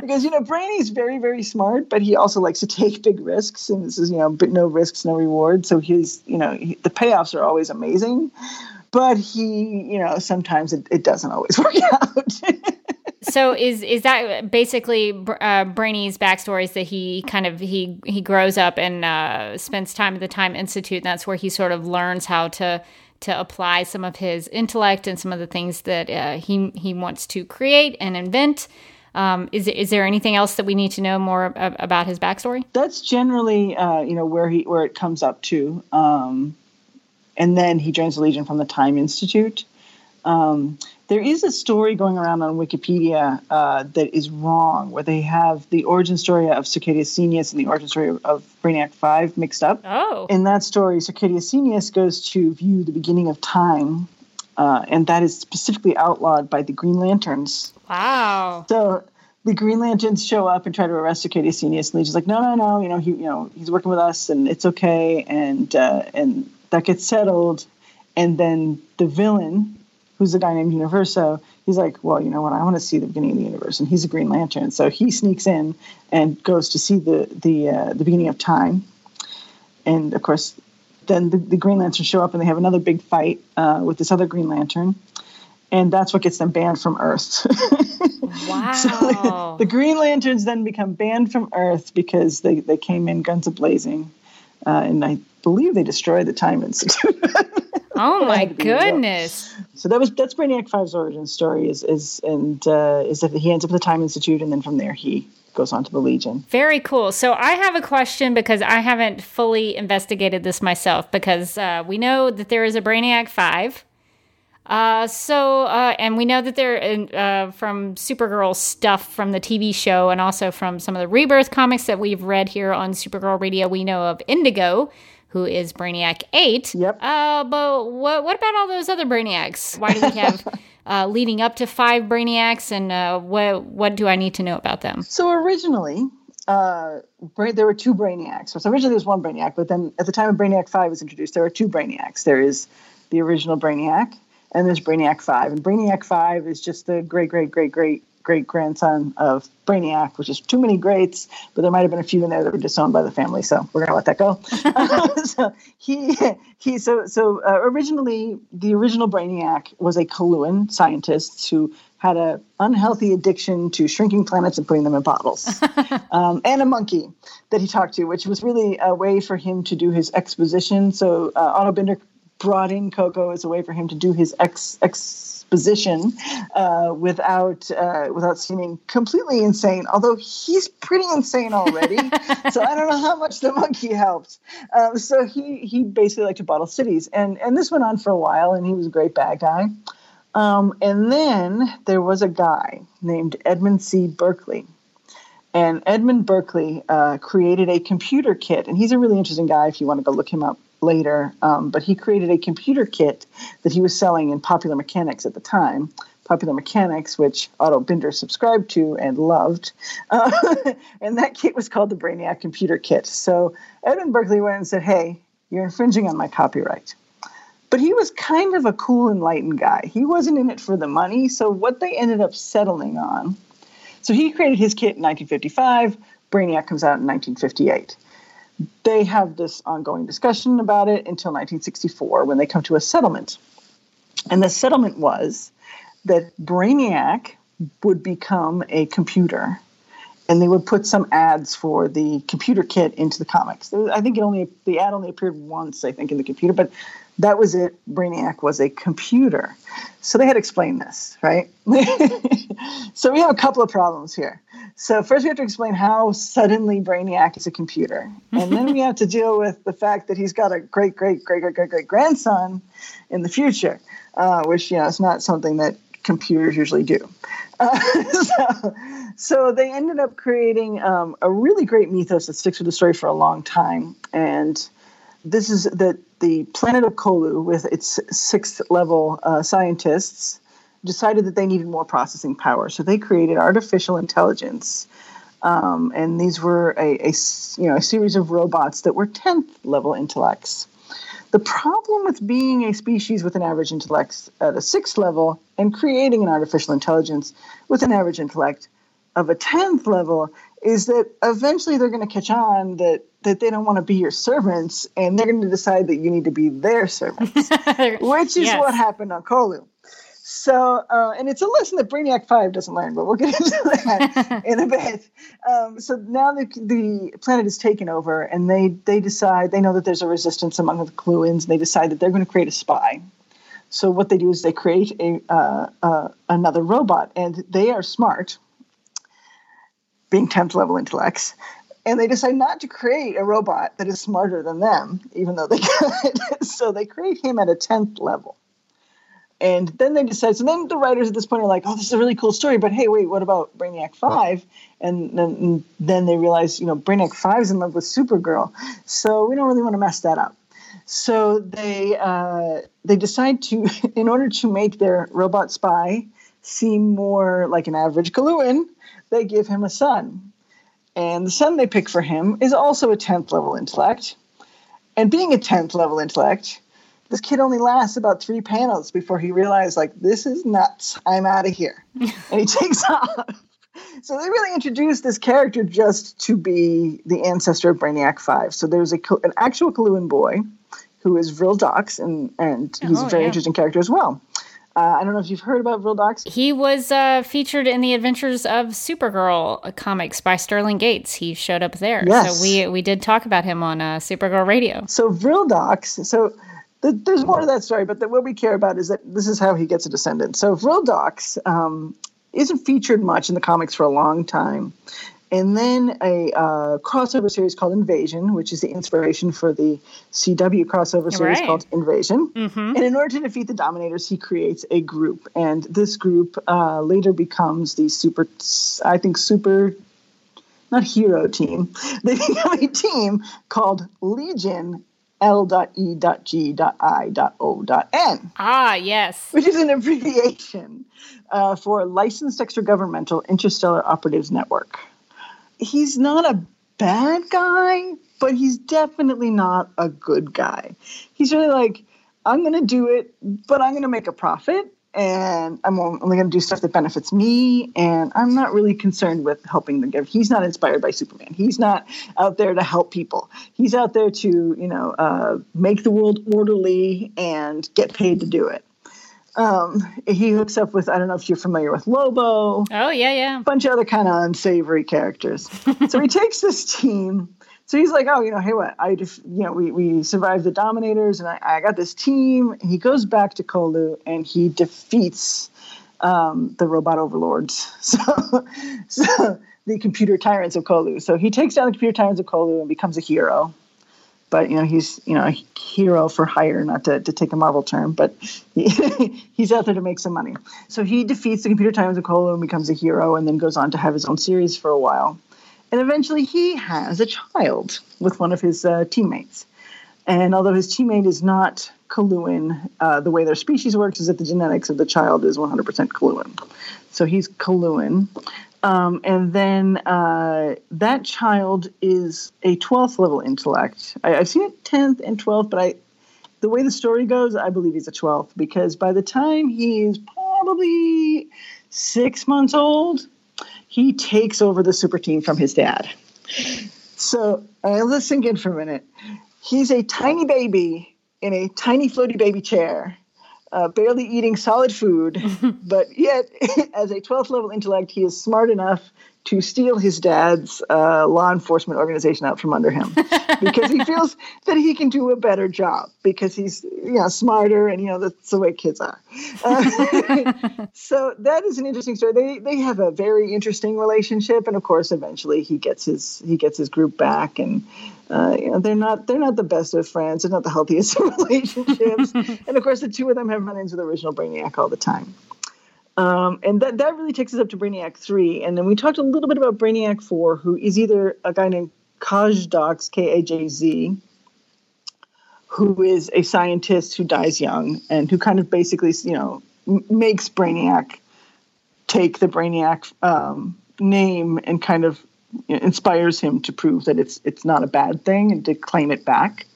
because you know, Brainy's very very smart, but he also likes to take big risks, and this is you know, but no risks, no reward. So he's you know, he, the payoffs are always amazing but he, you know, sometimes it, it doesn't always work out. So is is that basically uh, Brainy's backstory? Is that he kind of he he grows up and uh, spends time at the Time Institute, and that's where he sort of learns how to to apply some of his intellect and some of the things that uh, he he wants to create and invent. Um, is is there anything else that we need to know more about his backstory? That's generally, uh, you know, where he where it comes up to. Um, and then he joins the Legion from the Time Institute. Um, there is a story going around on Wikipedia uh, that is wrong, where they have the origin story of Circadia Senius and the origin story of Brainiac 5 mixed up. Oh. In that story, Circadia Senius goes to view the beginning of time, uh, and that is specifically outlawed by the Green Lanterns. Wow. So the Green Lanterns show up and try to arrest Circadia Senius, and Legion's like, no, no, no, you know, he, you know, he's working with us, and it's okay, and uh, and that gets settled, and then the villain, who's a guy named Universo, he's like, well, you know what? I want to see the beginning of the universe, and he's a Green Lantern, so he sneaks in and goes to see the the uh, the beginning of time, and of course, then the, the Green Lanterns show up and they have another big fight uh, with this other Green Lantern, and that's what gets them banned from Earth. wow. So the Green Lanterns then become banned from Earth because they, they came in guns a blazing. Uh, and I believe they destroyed the Time Institute. oh my goodness! So that was that's Brainiac 5's origin story is is and uh, is that he ends up at the Time Institute and then from there he goes on to the Legion. Very cool. So I have a question because I haven't fully investigated this myself because uh, we know that there is a Brainiac 5. Uh, so, uh, and we know that they're uh, from Supergirl stuff from the TV show and also from some of the Rebirth comics that we've read here on Supergirl Radio. We know of Indigo, who is Brainiac 8. Yep. Uh, but what, what about all those other Brainiacs? Why do we have uh, leading up to five Brainiacs, and uh, what, what do I need to know about them? So originally, uh, there were two Brainiacs. So originally there was one Brainiac, but then at the time of Brainiac 5 was introduced, there were two Brainiacs. There is the original Brainiac, and there's Brainiac 5. And Brainiac 5 is just the great, great, great, great great grandson of Brainiac, which is too many greats, but there might have been a few in there that were disowned by the family, so we're gonna let that go. so he he so so uh, originally the original Brainiac was a Coluan scientist who had an unhealthy addiction to shrinking planets and putting them in bottles, um, and a monkey that he talked to, which was really a way for him to do his exposition. So uh, Otto Binder brought in Koko as a way for him to do his ex, ex exposition uh, without uh, without seeming completely insane. Although he's pretty insane already, so I don't know how much the monkey helped. Uh, so he he basically liked to bottle cities, and and this went on for a while, and he was a great bad guy. Um, and then there was a guy named Edmund C. Berkeley. And Edmund Berkeley uh, created a computer kit, and he's a really interesting guy if you want to go look him up later, um, but he created a computer kit that he was selling in Popular Mechanics at the time. Popular Mechanics, which Otto Binder subscribed to and loved. Uh, and that kit was called the Brainiac Computer Kit. So Edwin Berkeley went and said, Hey, you're infringing on my copyright. But he was kind of a cool, enlightened guy. He wasn't in it for the money. So what they ended up settling on. So he created his kit in 1955. Brainiac comes out in 1958 they have this ongoing discussion about it until 1964 when they come to a settlement. And the settlement was that Brainiac would become a computer and they would put some ads for the computer kit into the comics. I think it only the ad only appeared once, I think, in the computer, but that was it. Brainiac was a computer. So they had explained this, right? so we have a couple of problems here. So first we have to explain how suddenly Brainiac is a computer. And then we have to deal with the fact that he's got a great, great, great, great, great, great grandson in the future, uh, which, you know, is not something that computers usually do. Uh, so, so, they ended up creating um, a really great mythos that sticks with the story for a long time. And this is that the planet of Colu, with its sixth level uh, scientists, decided that they needed more processing power. So they created artificial intelligence. Um, and these were a, a, you know, a series of robots that were 10th level intellects. The problem with being a species with an average intellect at a sixth level and creating an artificial intelligence with an average intellect of a 10th level is that eventually they're going to catch on that that they don't want to be your servants and they're going to decide that you need to be their servants which is yes. what happened on Colu so uh, and it's a lesson that brainiac 5 doesn't learn but we'll get into that in a bit um, so now the, the planet is taken over and they they decide they know that there's a resistance among the Coluans and they decide that they're going to create a spy so what they do is they create a uh, uh, another robot and they are smart being 10th level intellects. And they decide not to create a robot that is smarter than them, even though they could. so they create him at a 10th level. And then they decide, so then the writers at this point are like, oh, this is a really cool story, but hey, wait, what about Brainiac 5? And then, and then they realize, you know, Brainiac 5 is in love with Supergirl. So we don't really want to mess that up. So they uh, they decide to, in order to make their robot spy seem more like an average Coluan, they give him a son. And the son they pick for him is also a 10th level intellect. And being a 10th level intellect, this kid only lasts about three panels before he realizes, like, this is nuts. I'm out of here. and he takes off. So they really introduced this character just to be the ancestor of Brainiac 5. So there's a, an actual Coluan boy who is Vril Dox, and, and he's oh, a very yeah. interesting character as well. Uh, I don't know if you've heard about Vril Dox. He was uh, featured in the Adventures of Supergirl comics by Sterling Gates. He showed up there. Yes. So we we did talk about him on uh, Supergirl Radio. So Vril Dox. So the, there's more to that story, but the, what we care about is that this is how he gets a descendant. So Vril Dox um, isn't featured much in the comics for a long time and then a uh, crossover series called Invasion, which is the inspiration for the CW crossover series right. called Invasion. Mm-hmm. And in order to defeat the Dominators, he creates a group, and this group uh, later becomes the super, I think, super, not hero team. They become a team called Legion L.E.G.I.O.N. Ah, yes. Which is an abbreviation uh, for Licensed Extragovernmental Interstellar Operatives Network he's not a bad guy, but he's definitely not a good guy. He's really like, I'm going to do it, but I'm going to make a profit and I'm only going to do stuff that benefits me. And I'm not really concerned with helping the give. He's not inspired by Superman. He's not out there to help people. He's out there to, you know, uh, make the world orderly and get paid to do it. Um, he hooks up with I don't know if you're familiar with Lobo. Oh yeah, yeah. A bunch of other kind of unsavory characters. so he takes this team. So he's like, oh, you know, hey, what? I just, you know, we, we survived the Dominators, and I, I got this team. And he goes back to Colu and he defeats um, the robot overlords. So, so the computer tyrants of Colu. So he takes down the computer tyrants of Colu and becomes a hero but you know he's you know a hero for hire, not to, to take a Marvel term, but he, he's out there to make some money. So he defeats the Computer times of and becomes a hero, and then goes on to have his own series for a while, and eventually he has a child with one of his uh, teammates. And although his teammate is not Coluan, uh, the way their species works is that the genetics of the child is 100% Coluan. So he's Coluan. Um, and then uh, that child is a 12th level intellect. I, have seen it 10th and 12th, but I, the way the story goes, I believe he's a 12th because by the time he's probably six months old, he takes over the super team from his dad. So uh, let's sink in for a minute. He's a tiny baby in a tiny floaty baby chair uh, barely eating solid food, but yet, as a 12th level intellect, he is smart enough to steal his dad's uh, law enforcement organization out from under him because he feels that he can do a better job because he's you know smarter and you know that's the way kids are. Uh, so that is an interesting story. They they have a very interesting relationship, and of course, eventually he gets his he gets his group back, and uh, you know they're not they're not the best of friends. They're not the healthiest of relationships, and of course, the two of them have run-ins with original Brainiac all the time. Um, and that, that really takes us up to Brainiac 3. And then we talked a little bit about Brainiac 4, who is either a guy named Kajz Dox, K A J Z, who is a scientist who dies young and who kind of basically, you know, m- makes Brainiac take the Brainiac um, name and kind of you know, inspires him to prove that it's it's not a bad thing and to claim it back,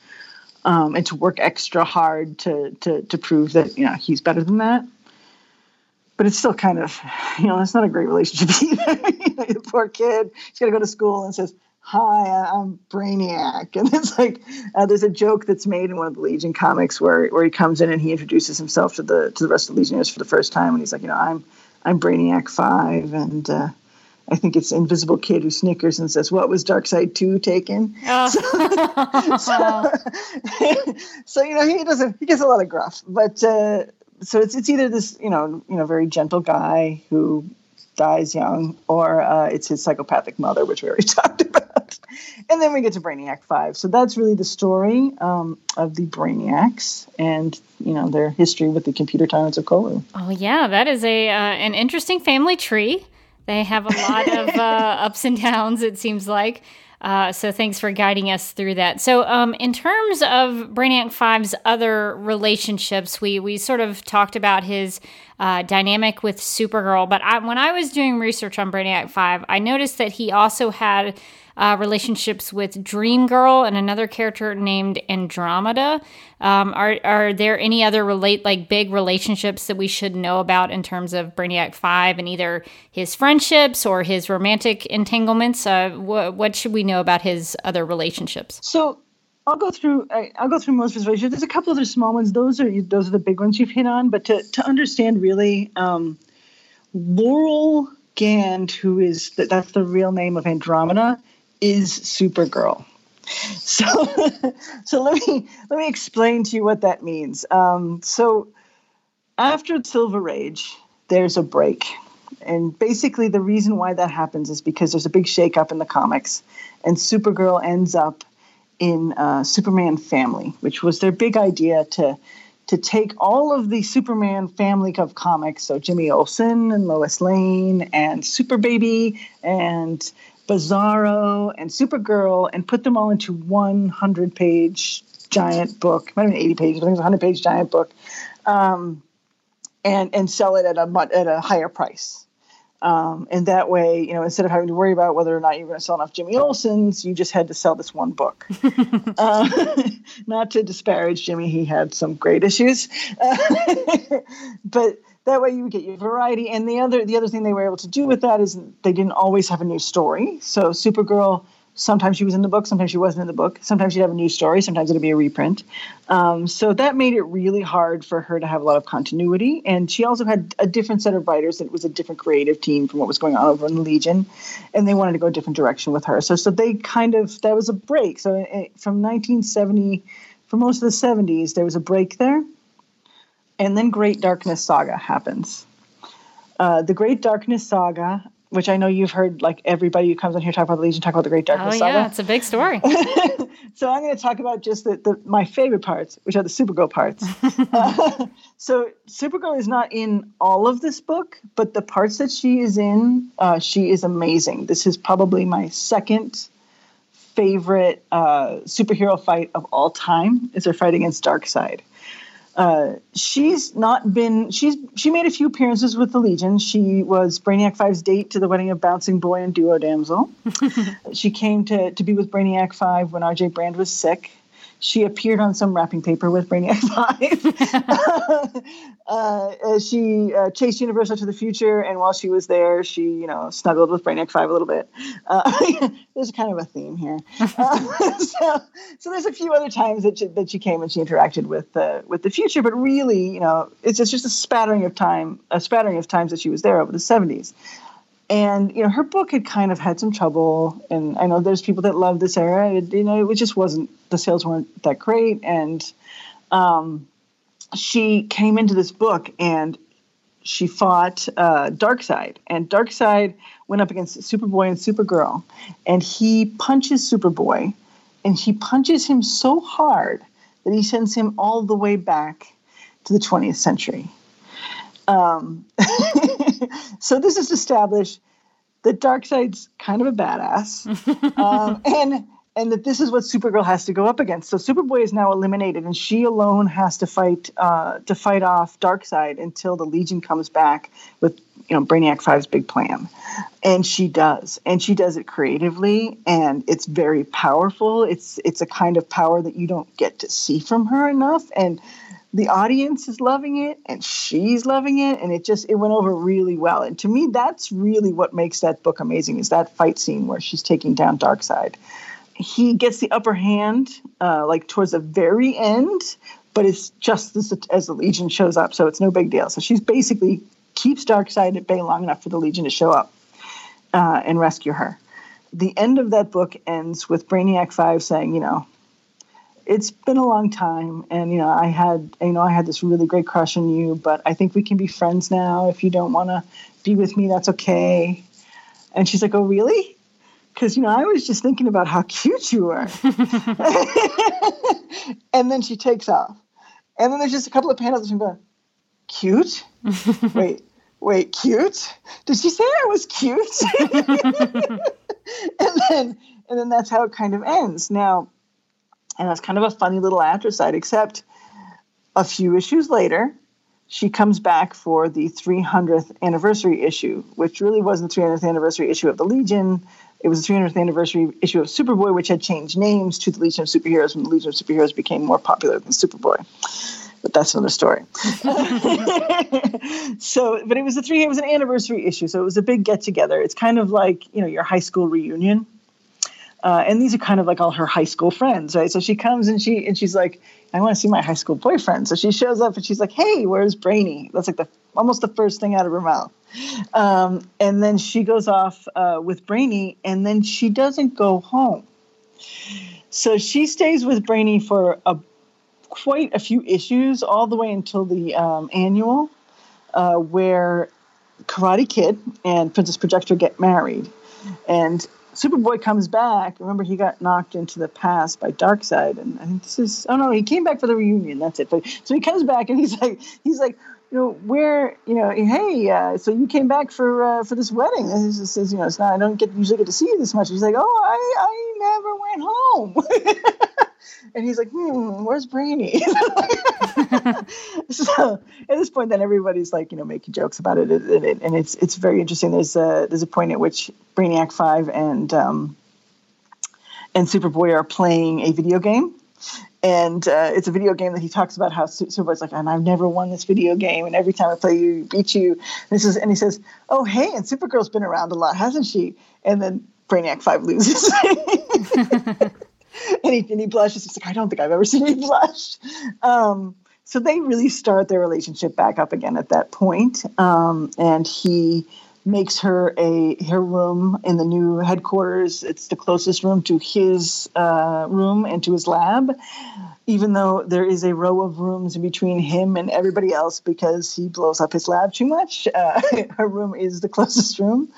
um, and to work extra hard to to to prove that you know he's better than that. But it's still kind of, you know, it's not a great relationship either. the poor kid, he's got to go to school and says, hi, I'm Brainiac. And it's like uh, there's a joke that's made in one of the Legion comics where where he comes in and he introduces himself to the to the rest of the Legionnaires for the first time, and he's like, you know, I'm I'm Brainiac Five, and uh, I think it's Invisible Kid who snickers and says, "What was Darkseid Two taken?" Oh. So, so, so, you know he doesn't he gets a lot of gruff, but uh, so it's it's either this you know you know very gentle guy who dies young, or uh, it's his psychopathic mother, which we already talked about. And then we get to Brainiac Five. So that's really the story um, of the Brainiacs and you know their history with the computer tyrants of Colu. Oh yeah, that is a uh, an interesting family tree. They have a lot of uh, ups and downs. It seems like. Uh, so thanks for guiding us through that. So, um, in terms of Brainiac 5's other relationships, we we sort of talked about his uh, dynamic with Supergirl. But I, when I was doing research on Brainiac 5, I noticed that he also had uh, relationships with Dream Girl and another character named Andromeda. Um, are are there any other relate like big relationships that we should know about in terms of Brainiac Five and either his friendships or his romantic entanglements? Uh, wh- what should we know about his other relationships? So I'll go through. I, will go through most of his. There's a couple other small ones. Those are those are the big ones you've hit on. But to to understand really, um, Laurel Gand, who is that's the real name of Andromeda, is Supergirl. So, so let me let me explain to you what that means. Um, so, after Silver Age, there's a break, and basically the reason why that happens is because there's a big shakeup in the comics, and Supergirl ends up in uh, Superman Family, which was their big idea to to take all of the Superman family of comics, so Jimmy Olsen and Lois Lane and Super Baby and Bizarro and Supergirl and put them all into 100 page giant book, might have been 80 pages, but I think it was a 100 page giant book, um, and and sell it at a at a higher price. Um, and that way, you know, instead of having to worry about whether or not you're going to sell enough Jimmy Olsens, you just had to sell this one book. uh, not to disparage Jimmy, he had some great issues, uh, but that way you would get your variety. And the other the other thing they were able to do with that is they didn't always have a new story. So Supergirl, sometimes she was in the book, sometimes she wasn't in the book. Sometimes she'd have a new story, sometimes it'd be a reprint. Um, so that made it really hard for her to have a lot of continuity. And she also had a different set of writers that was a different creative team from what was going on over in the Legion, and they wanted to go a different direction with her. So so they kind of that was a break. So it, from 1970, for most of the 70s, there was a break there and then Great Darkness Saga happens. Uh, the Great Darkness Saga, which I know you've heard, like everybody who comes on here talk about the Legion, talk about the Great Darkness oh, Saga. yeah, it's a big story. so I'm going to talk about just the, the, my favorite parts, which are the Supergirl parts. uh, so Supergirl is not in all of this book, but the parts that she is in, uh, she is amazing. This is probably my second favorite uh, superhero fight of all time. Is her fight against Darkseid. Uh, she's not been she's she made a few appearances with the Legion. She was Brainiac 5's date to the wedding of Bouncing Boy and Duo Damsel. she came to to be with Brainiac 5 when R.J. Brande was sick she appeared on some wrapping paper with Brainiac 5. uh, she uh, chased Universo to the future, and while she was there, she, you know, snuggled with Brainiac 5 a little bit. Uh, there's kind of a theme here. Uh, so, so there's a few other times that she, that she came and she interacted with uh, with the future, but really, you know, it's just, just a spattering of time, a spattering of times that she was there over the 70s and you know her book had kind of had some trouble. And i know there's people that love this era. It, you know it just wasn't the sales weren't that great. And um, she came into this book and she fought uh, Darkseid, and Darkseid went up against Superboy and Supergirl, and he punches Superboy, and he punches him so hard that he sends him all the way back to the 20th century. Um, so this is established that Darkseid's kind of a badass, um, and and that this is what Supergirl has to go up against. So Superboy is now eliminated, and she alone has to fight uh, to fight off Darkseid until the Legion comes back with you know Brainiac 5's big plan, and she does, and she does it creatively, and it's very powerful. It's it's a kind of power that you don't get to see from her enough, and the audience is loving it and she's loving it and it just it went over really well. And to me that's really what makes that book amazing is that fight scene where she's taking down Darkseid. He gets the upper hand uh, like towards the very end but it's just as, as the legion shows up so it's no big deal. So she's basically keeps Darkseid at bay long enough for the legion to show up uh, and rescue her. The end of that book ends with brainiac 5 saying you know it's been a long time and you know i had you know i had this really great crush on you but i think we can be friends now if you don't want to be with me that's okay. And she's like oh really? Because you know i was just thinking about how cute you were. And then she takes off. And then there's just a couple of panels him going cute? Wait wait cute? Did she say i was cute? And then and then that's how it kind of ends. Now and that's kind of a funny little atrocide, except a few issues later, she comes back for the 300th anniversary issue, which really wasn't the 300th anniversary issue of the Legion. It was the 300th anniversary issue of Superboy, which had changed names to the Legion of Superheroes when the Legion of Superheroes became more popular than Superboy. But that's another story. so, but it was a three. It was an anniversary issue, so it was a big get together. It's kind of like you know your high school reunion uh, and these are kind of like all her high school friends, right? So she comes and she and she's like, I want to see my high school boyfriend. So she shows up and she's like, Hey, where's Brainy? That's like the almost the first thing out of her mouth. Um, and then she goes off uh, with Brainy, and then she doesn't go home. So she stays with Brainy for a quite a few issues, all the way until the um, annual, uh, where Karate Kid and Princess Projectra get married. And Superboy comes back. Remember, he got knocked into the past by Darkseid, and I think this is. Oh no, he came back for the reunion. That's it. But so he comes back, and he's like, he's like, you know, where, you know, hey, uh, so you came back for uh, for this wedding? And he says, you know, it's not. I don't get usually get to see you this much. He's like, oh, I I never went home. and he's like, hmm, where's Brainy? so at this point, then everybody's like, you know, making jokes about it, and, it, and it's it's very interesting. There's a there's a point at which Brainiac Five and um, and Superboy are playing a video game. And uh, it's a video game that he talks about how Superboy's like, and I've never won this video game, and every time I play you, beat you. And this is, and he says, "Oh, hey, and Supergirl's been around a lot, hasn't she?" And then Brainiac Five loses. and, he, blushes. He's like, I don't think I've ever seen you blush. Um, so they really start their relationship back up again at that point. Um, and he makes her a her room in the new headquarters. It's the closest room to his uh, room and to his lab, even though there is a row of rooms in between him and everybody else because he blows up his lab too much. Uh, her room is the closest room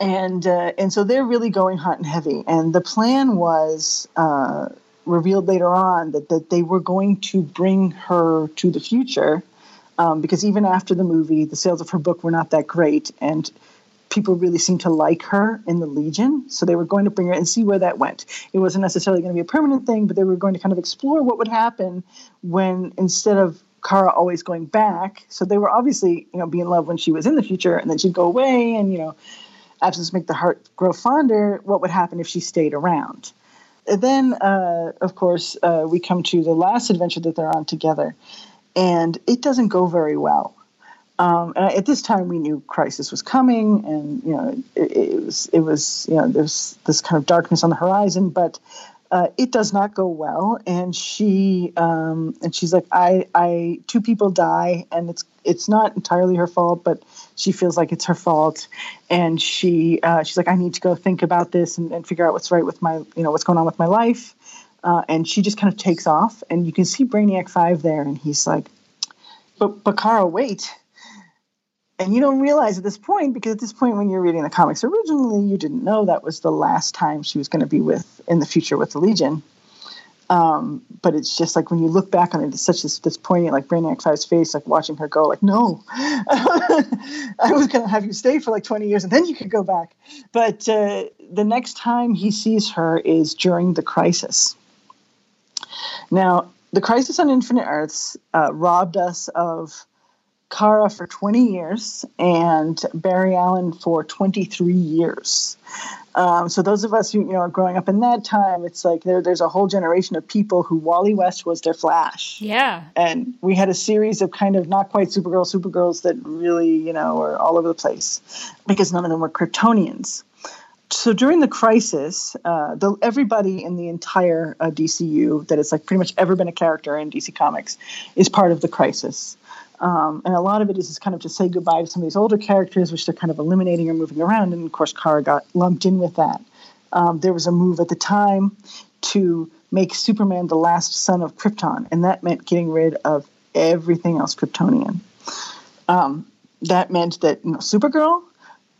and uh, and so they're really going hot and heavy. And the plan was uh, revealed later on that that they were going to bring her to the future, um, because even after the movie, the sales of her book were not that great, and people really seemed to like her in the Legion. So they were going to bring her and see where that went. It wasn't necessarily going to be a permanent thing, but they were going to kind of explore what would happen when instead of Kara always going back. So they were obviously, you know, be in love when she was in the future, and then she'd go away, and you know, absence make the heart grow fonder, what would happen if she stayed around? And then, uh, of course, uh, we come to the last adventure that they're on together, and it doesn't go very well. Um, and at this time, we knew crisis was coming, and you know, it, it was it was you know there's this kind of darkness on the horizon. But uh, it does not go well and she um, and she's like i i two people die and it's it's not entirely her fault but she feels like it's her fault. And she uh, she's like i need to go think about this and, and, figure out what's right with my you know what's going on with my life. Uh, and she just kind of takes off. And you can see brainiac 5 there. And he's like but bakara wait. And you don't realize at this point because at this point when you're reading the comics originally you didn't know that was the last time she was going to be with in the future with the legion um, but it's just like when you look back on it it's such this, this poignant like brainiac five's face like watching her go like no i was going to have you stay for like 20 years and then you could go back but uh, the next time he sees her is during the crisis. Now, the crisis on Infinite Earths uh, robbed us of Kara for 20 years and Barry Allen for 23 years. Um, so those of us who you know are growing up in that time, it's like there, there's a whole generation of people who Wally West was their Flash. Yeah. And we had a series of kind of not quite Supergirl, Supergirls that really you know were all over the place because none of them were Kryptonians. So during the crisis, uh, the, everybody in the entire uh, DCU that has like pretty much ever been a character in DC Comics is part of the crisis. Um, and a lot of it is just kind of to say goodbye to some of these older characters, which they're kind of eliminating or moving around. And of course, Kara got lumped in with that. Um, there was a move at the time to make Superman the last son of Krypton, and that meant getting rid of everything else Kryptonian. Um, that meant that you know, Supergirl,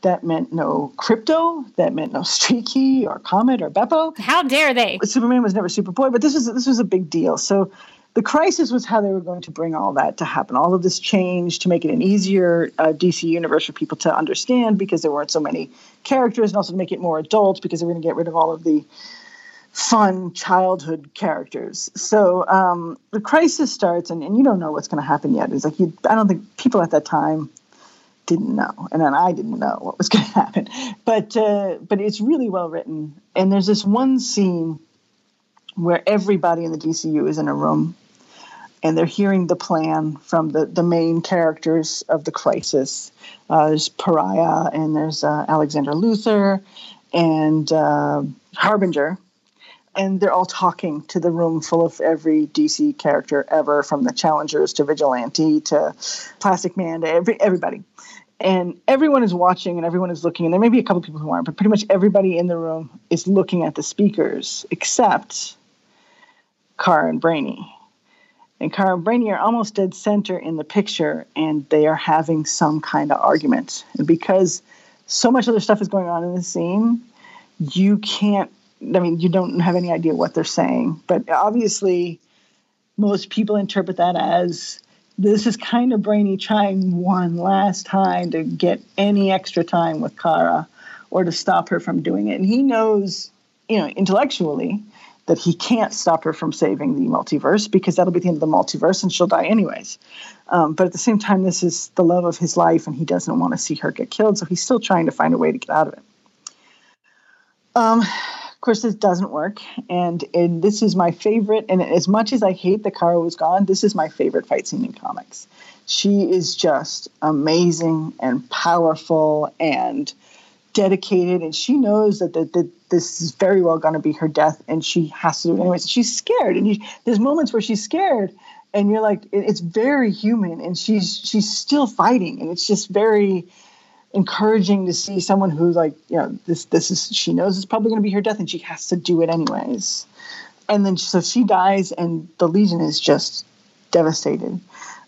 that meant no Krypto, that meant no Streaky or Comet or Beppo. How dare they? Superman was never Superboy, but this was this was a big deal. So the crisis was how they were going to bring all that to happen. All of this change to make it an easier uh, DC universe for people to understand because there weren't so many characters, and also to make it more adult because they were going to get rid of all of the fun childhood characters. So um, the crisis starts, and, and you don't know what's going to happen yet. It's like you, I don't think people at that time didn't know, and then I didn't know what was going to happen. But uh, but it's really well written, and there's this one scene where everybody in the DCU is in a room and they're hearing the plan from the, the main characters of the crisis. Uh, there's Pariah, and there's uh, Alexander Luther, and uh, Harbinger. And they're all talking to the room full of every DC character ever, from the Challengers to Vigilante to Plastic Man to every, everybody. And everyone is watching and everyone is looking, and there may be a couple people who aren't, but pretty much everybody in the room is looking at the speakers except Kara and Brainy and Kara and Brainy are almost dead center in the picture, and they are having some kind of argument. And because so much other stuff is going on in the scene, you can't. I mean, you don't have any idea what they're saying. But obviously, most people interpret that as this is kind of Brainy trying one last time to get any extra time with Kara or to stop her from doing it. And he knows, you know, intellectually that he can't stop her from saving the multiverse because that'll be the end of the multiverse and she'll die anyways. Um, but at the same time, this is the love of his life and he doesn't want to see her get killed, so he's still trying to find a way to get out of it. Um, of course, this doesn't work, and, and this is my favorite. And as much as I hate that Kara was gone, this is my favorite fight scene in comics. She is just amazing and powerful and dedicated and she knows that, that, that this is very well going to be her death and she has to do it anyways. She's scared and you, there's moments where she's scared and you're like it's very human and she's she's still fighting and it's just very encouraging to see someone who's like you know this this is she knows it's probably going to be her death and she has to do it anyways. And then so she dies and the legion is just devastated.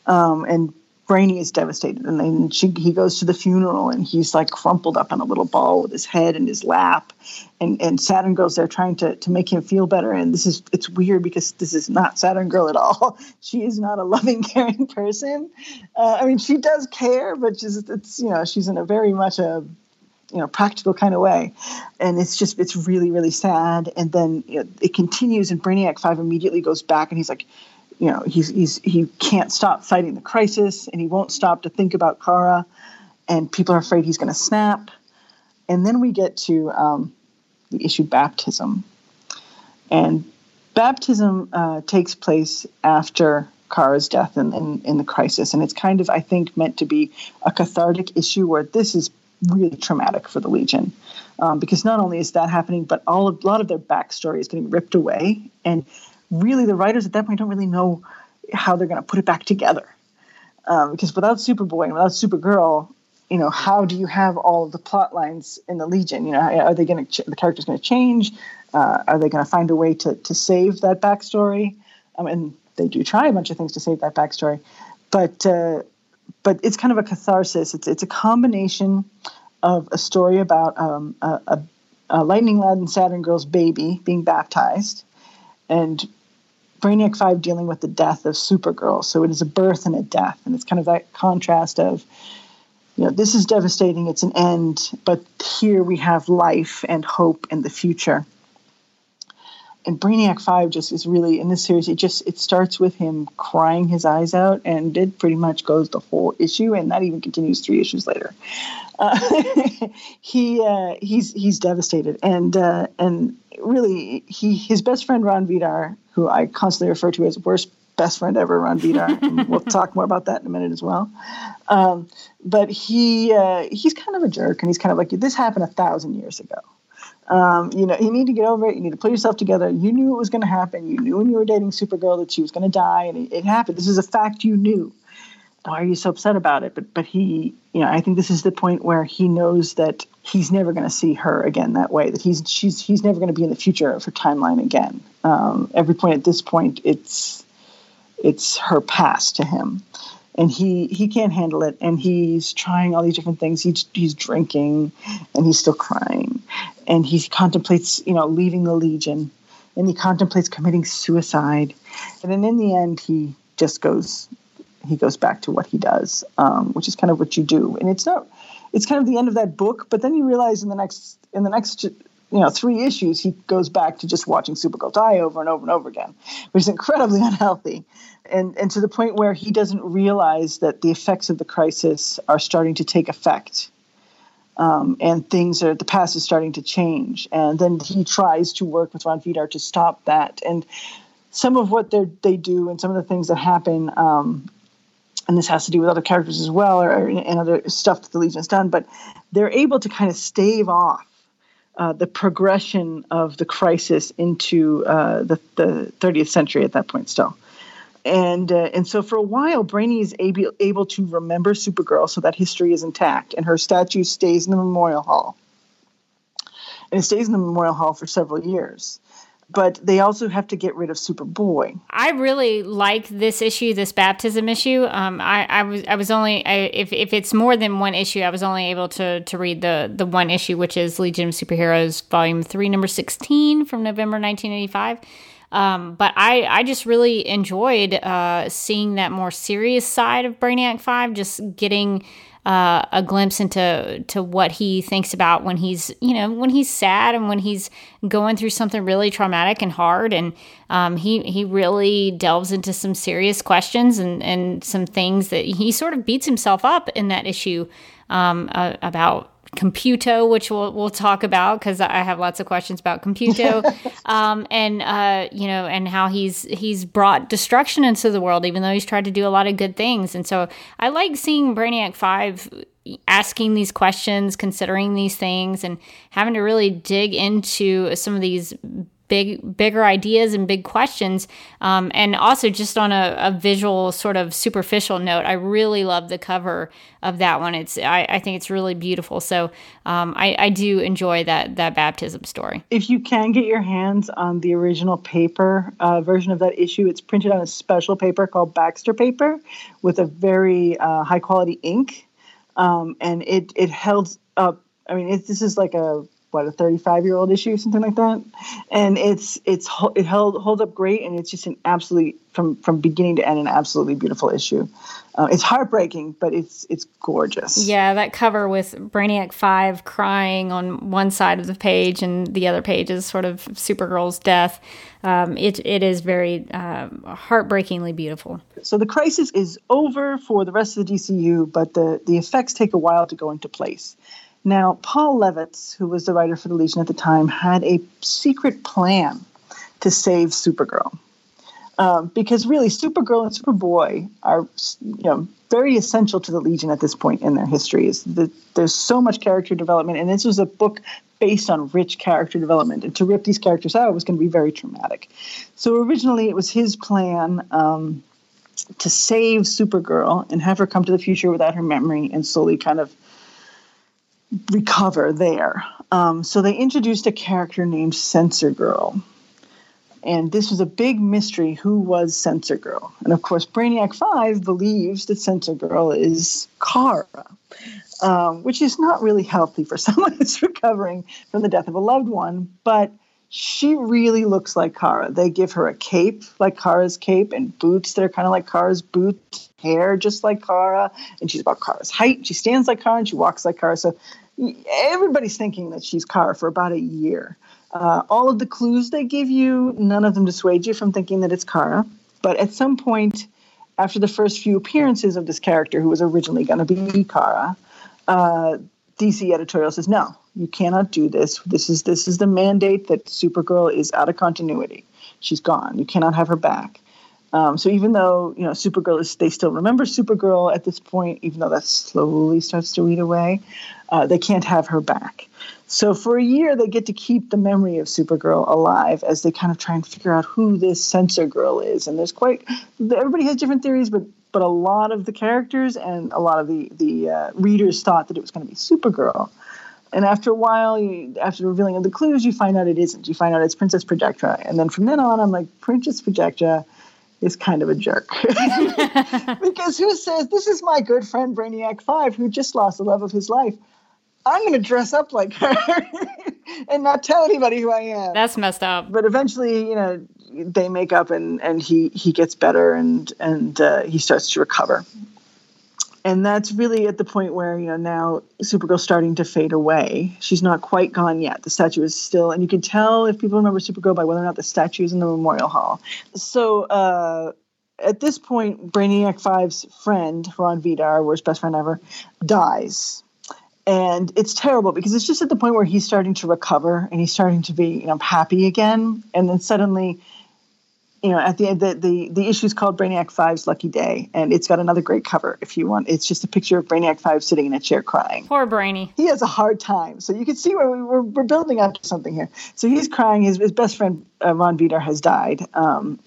Um, and Brainy is devastated, and then she, he goes to the funeral, and he's like crumpled up in a little ball with his head in his lap, and and Saturn Girl's there trying to to make him feel better. And this is it's weird because this is not Saturn Girl at all. She is not a loving, caring person. Uh, I mean, she does care, but she's it's you know she's in a very much a you know practical kind of way and it's just it's really really sad and then you know, it continues and brainiac 5 immediately goes back and he's like you know he's, he's he can't stop fighting the crisis and he won't stop to think about Kara and people are afraid he's going to snap. And then we get to um, the issue baptism. And baptism uh, takes place after Kara's death in, in, in the crisis. And it's kind of I think meant to be a cathartic issue where this is really traumatic for the Legion. Um, because not only is that happening, but all of, a lot of their backstory is getting ripped away, and really the writers at that point don't really know how they're going to put it back together. Um, because without Superboy and without Supergirl, you know, how do you have all of the plot lines in the Legion? You know, are they going to ch- the characters going to change? Uh, are they going to find a way to to save that backstory? Um, and they do try a bunch of things to save that backstory, but uh, but it's kind of a catharsis. It's it's a combination of a story about um, a, a, a lightning lad and Saturn girl's baby being baptized, and Brainiac 5 dealing with the death of Supergirl. So it is a birth and a death. And it's kind of that contrast of, you know, this is devastating. It's an end, but here we have life and hope and the future. And Brainiac Five just is really in this series. It just it starts with him crying his eyes out, and it pretty much goes the whole issue, and that even continues three issues later. Uh, he uh, he's he's devastated, and uh, and really he his best friend Rond Vidar, who I constantly refer to as worst best friend ever, Rond Vidar. we'll talk more about that in a minute as well. Um, but he uh, he's kind of a jerk, and he's kind of like this happened a thousand years ago. Um, you know, you need to get over it. You need to pull yourself together. You knew it was going to happen. You knew when you were dating Supergirl that she was going to die, and it, it, happened. This is a fact you knew. Why are you so upset about it? But but he, you know, I think this is the point where he knows that he's never going to see her again that way. That he's she's he's never going to be in the future of her timeline again. Um, every point at this point, it's it's her past to him and he he can't handle it and he's trying all these different things he's he's drinking and he's still crying and he contemplates you know leaving the legion and he contemplates committing suicide. And then in the end he just goes he goes back to what he does um, which is kind of what you do. And it's not it's kind of the end of that book but then you realize in the next in the next you know three issues he goes back to just watching supergirl die over and over and over again which is incredibly unhealthy. And and to the point where he doesn't realize that the effects of the crisis are starting to take effect um, and things are the past is starting to change. And then he tries to work with rond vidar to stop that. And some of what they do and some of the things that happen um, and this has to do with other characters as well or, and other stuff that the legion has done but they're able to kind of stave off uh, the progression of the crisis into uh, the, the 30th century at that point still and uh, and so for a while brainy is able, able to remember supergirl so that history is intact and her statue stays in the memorial hall and it stays in the memorial hall for several years but they also have to get rid of Superboy. I really like this issue, this baptism issue. Um, I, I, was I was only I, if if it's more than one issue, I was only able to to read the the one issue, which is Legion of Superheroes, Volume Three, Number Sixteen, from November 1985. Um, but I, I just really enjoyed uh, seeing that more serious side of Brainiac 5, just getting uh, a glimpse into to what he thinks about when he's you know when he's sad and when he's going through something really traumatic and hard. And um, he he really delves into some serious questions and and some things that he sort of beats himself up in that issue um, uh, about Computo, which we'll, we'll talk about because I have lots of questions about Computo, um, and uh, you know, and how he's he's brought destruction into the world, even though he's tried to do a lot of good things. And so I like seeing Brainiac Five asking these questions, considering these things, and having to really dig into some of these big bigger ideas and big questions. Um, and also just on a, a, visual sort of superficial note i really love the cover of that one. It's i, I think it's really beautiful. So um, I, I, do enjoy that that baptism story. If you can get your hands on the original paper uh, version of that issue it's printed on a special paper called baxter paper with a very uh, high quality ink. Um, and it it held up I mean, it, this is like a what a 35 year old issue something like that? And it's it's it held holds up great and it's just an absolutely from from beginning to end an absolutely beautiful issue. Uh, it's heartbreaking but it's it's gorgeous. Yeah that cover with brainiac 5 crying on one side of the page and the other page is sort of supergirl's death. Um, it, it is very uh, heartbreakingly beautiful. So the crisis is over for the rest of the dcu but the the effects take a while to go into place now, Paul Levitz, who was the writer for the Legion at the time, had a secret plan to save Supergirl. Um, because really, Supergirl and Superboy are, you know, very essential to the Legion at this point in their histories. The, there's so much character development, and this was a book based on rich character development. And to rip these characters out was going to be very traumatic. So originally, it was his plan um, to save Supergirl and have her come to the future without her memory and slowly kind of recover there. Um, so they introduced a character named Sensor Girl. And this was a big mystery who was Sensor Girl? And of course, Brainiac 5 believes that Sensor Girl is Kara, um, which is not really healthy for someone who's recovering from the death of a loved one. But she really looks like Kara. They give her a cape like Kara's cape and boots that are kind of like Kara's boots, hair just like Kara, and she's about Kara's height. She stands like Kara and she walks like Kara. So everybody's thinking that she's Kara for about a year. Uh, all of the clues they give you, none of them dissuade you from thinking that it's Kara. But at some point, after the first few appearances of this character, who was originally going to be Kara, uh, DC editorial says, "No, you cannot do this. This is this is the mandate that Supergirl is out of continuity. She's gone. You cannot have her back." Um, so even though you know Supergirl is, they still remember Supergirl at this point, even though that slowly starts to weed away, uh, they can't have her back. So for a year, they get to keep the memory of Supergirl alive as they kind of try and figure out who this Sensor Girl is. And there's quite everybody has different theories, but but a lot of the characters and a lot of the the uh, readers thought that it was going to be Supergirl. And after a while, you, after revealing of the clues, you find out it isn't. You find out it's Princess Projectra. And then from then on, I'm like, Princess Projectra is kind of a jerk. because who says, this is my good friend Brainiac 5 who just lost the love of his life? I'm going to dress up like her and not tell anybody who I am. That's messed up. But eventually, you know, they make up and, and he, he gets better and, and uh, he starts to recover. And that's really at the point where, you know, now Supergirl's starting to fade away. She's not quite gone yet. The statue is still, and you can tell if people remember Supergirl by whether or not the statue is in the Memorial Hall. So, uh, at this point, Brainiac 5's friend, Rond Vidar, worst best friend ever, dies and it's terrible because it's just at the point where he's starting to recover and he's starting to be you know happy again and then suddenly you know at the end the the, the issue is called brainiac 5's lucky day and it's got another great cover if you want. It's just a picture of brainiac 5 sitting in a chair crying. Poor brainy. He has a hard time. So you can see where we, we're, we're building up to something here. So he's crying. His, his best friend uh, rond vidar has died. Um,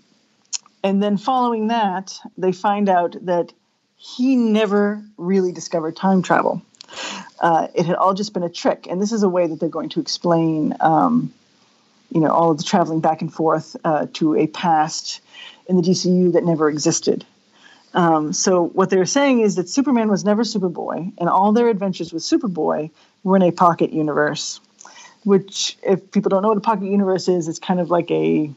and then following that they find out that he never really discovered time travel. Uh, it had all just been a trick. And this is a way that they're going to explain, um, you know, all of the traveling back and forth uh, to a past in the DCU that never existed. Um, so what they're saying is that Superman was never Superboy, and all their adventures with Superboy were in a pocket universe. Which, if people don't know what a pocket universe is, it's kind of like a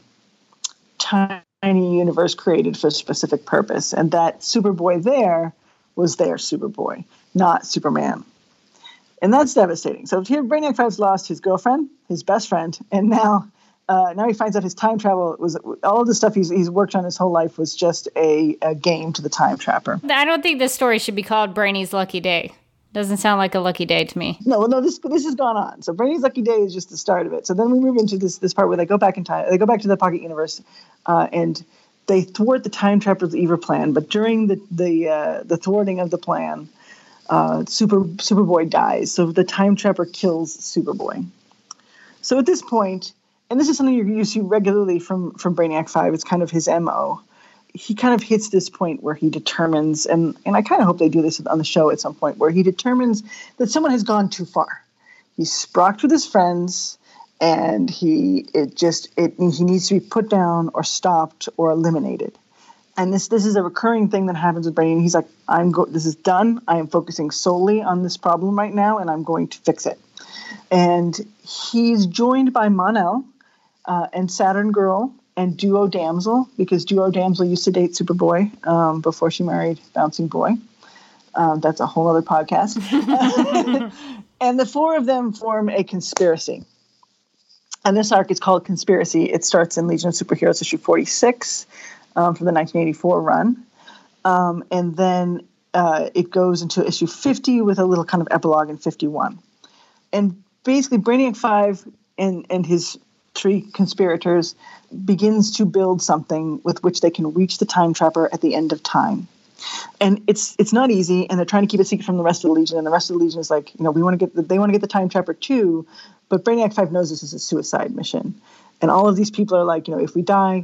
tiny universe created for a specific purpose, and that Superboy there was their Superboy, not Superman. And that's devastating. So here, Brainiac Five's lost his girlfriend, his best friend, and now uh, now he finds out his time travel was all the stuff he's, he's worked on his whole life was just a, a game to the time trapper. I don't think this story should be called Brainy's Lucky Day. Doesn't sound like a lucky day to me. No, no, this this has gone on. So Brainy's Lucky Day is just the start of it. So then we move into this this part where they go back in time. They go back to the Pocket Universe, uh, and they thwart the time trapper's evil plan. But during the the uh, the thwarting of the plan, uh, Super Superboy dies. So the time trapper kills Superboy. So at this point, and this is something you see regularly from from Brainiac Five. It's kind of his mo. He kind of hits this point where he determines, and and I kind of hope they do this on the show at some point, where he determines that someone has gone too far. He's sprocked with his friends, and he it just it he needs to be put down or stopped or eliminated and this this is a recurring thing that happens with Brainy. He's like, I'm go- this is done. I am focusing solely on this problem right now, and I'm going to fix it. And he's joined by Mon-El uh, and Saturn Girl and Duo Damsel because Duo Damsel used to date Superboy um, before she married Bouncing Boy. Um, that's a whole other podcast. and the four of them form a conspiracy. And this arc is called Conspiracy. It starts in Legion of Superheroes issue 46 um, from the 1984 run. Um, and then uh, it goes into issue 50 with a little kind of epilogue in 51. And basically, Brainiac 5 and, and his three conspirators begins to build something with which they can reach the time trapper at the end of time. And it's it's not easy, and they're trying to keep it secret from the rest of the Legion. And the rest of the Legion is like, you know, we want to get the, they want to get the time trapper too, but Brainiac Five knows this is a suicide mission, and all of these people are like, you know, if we die,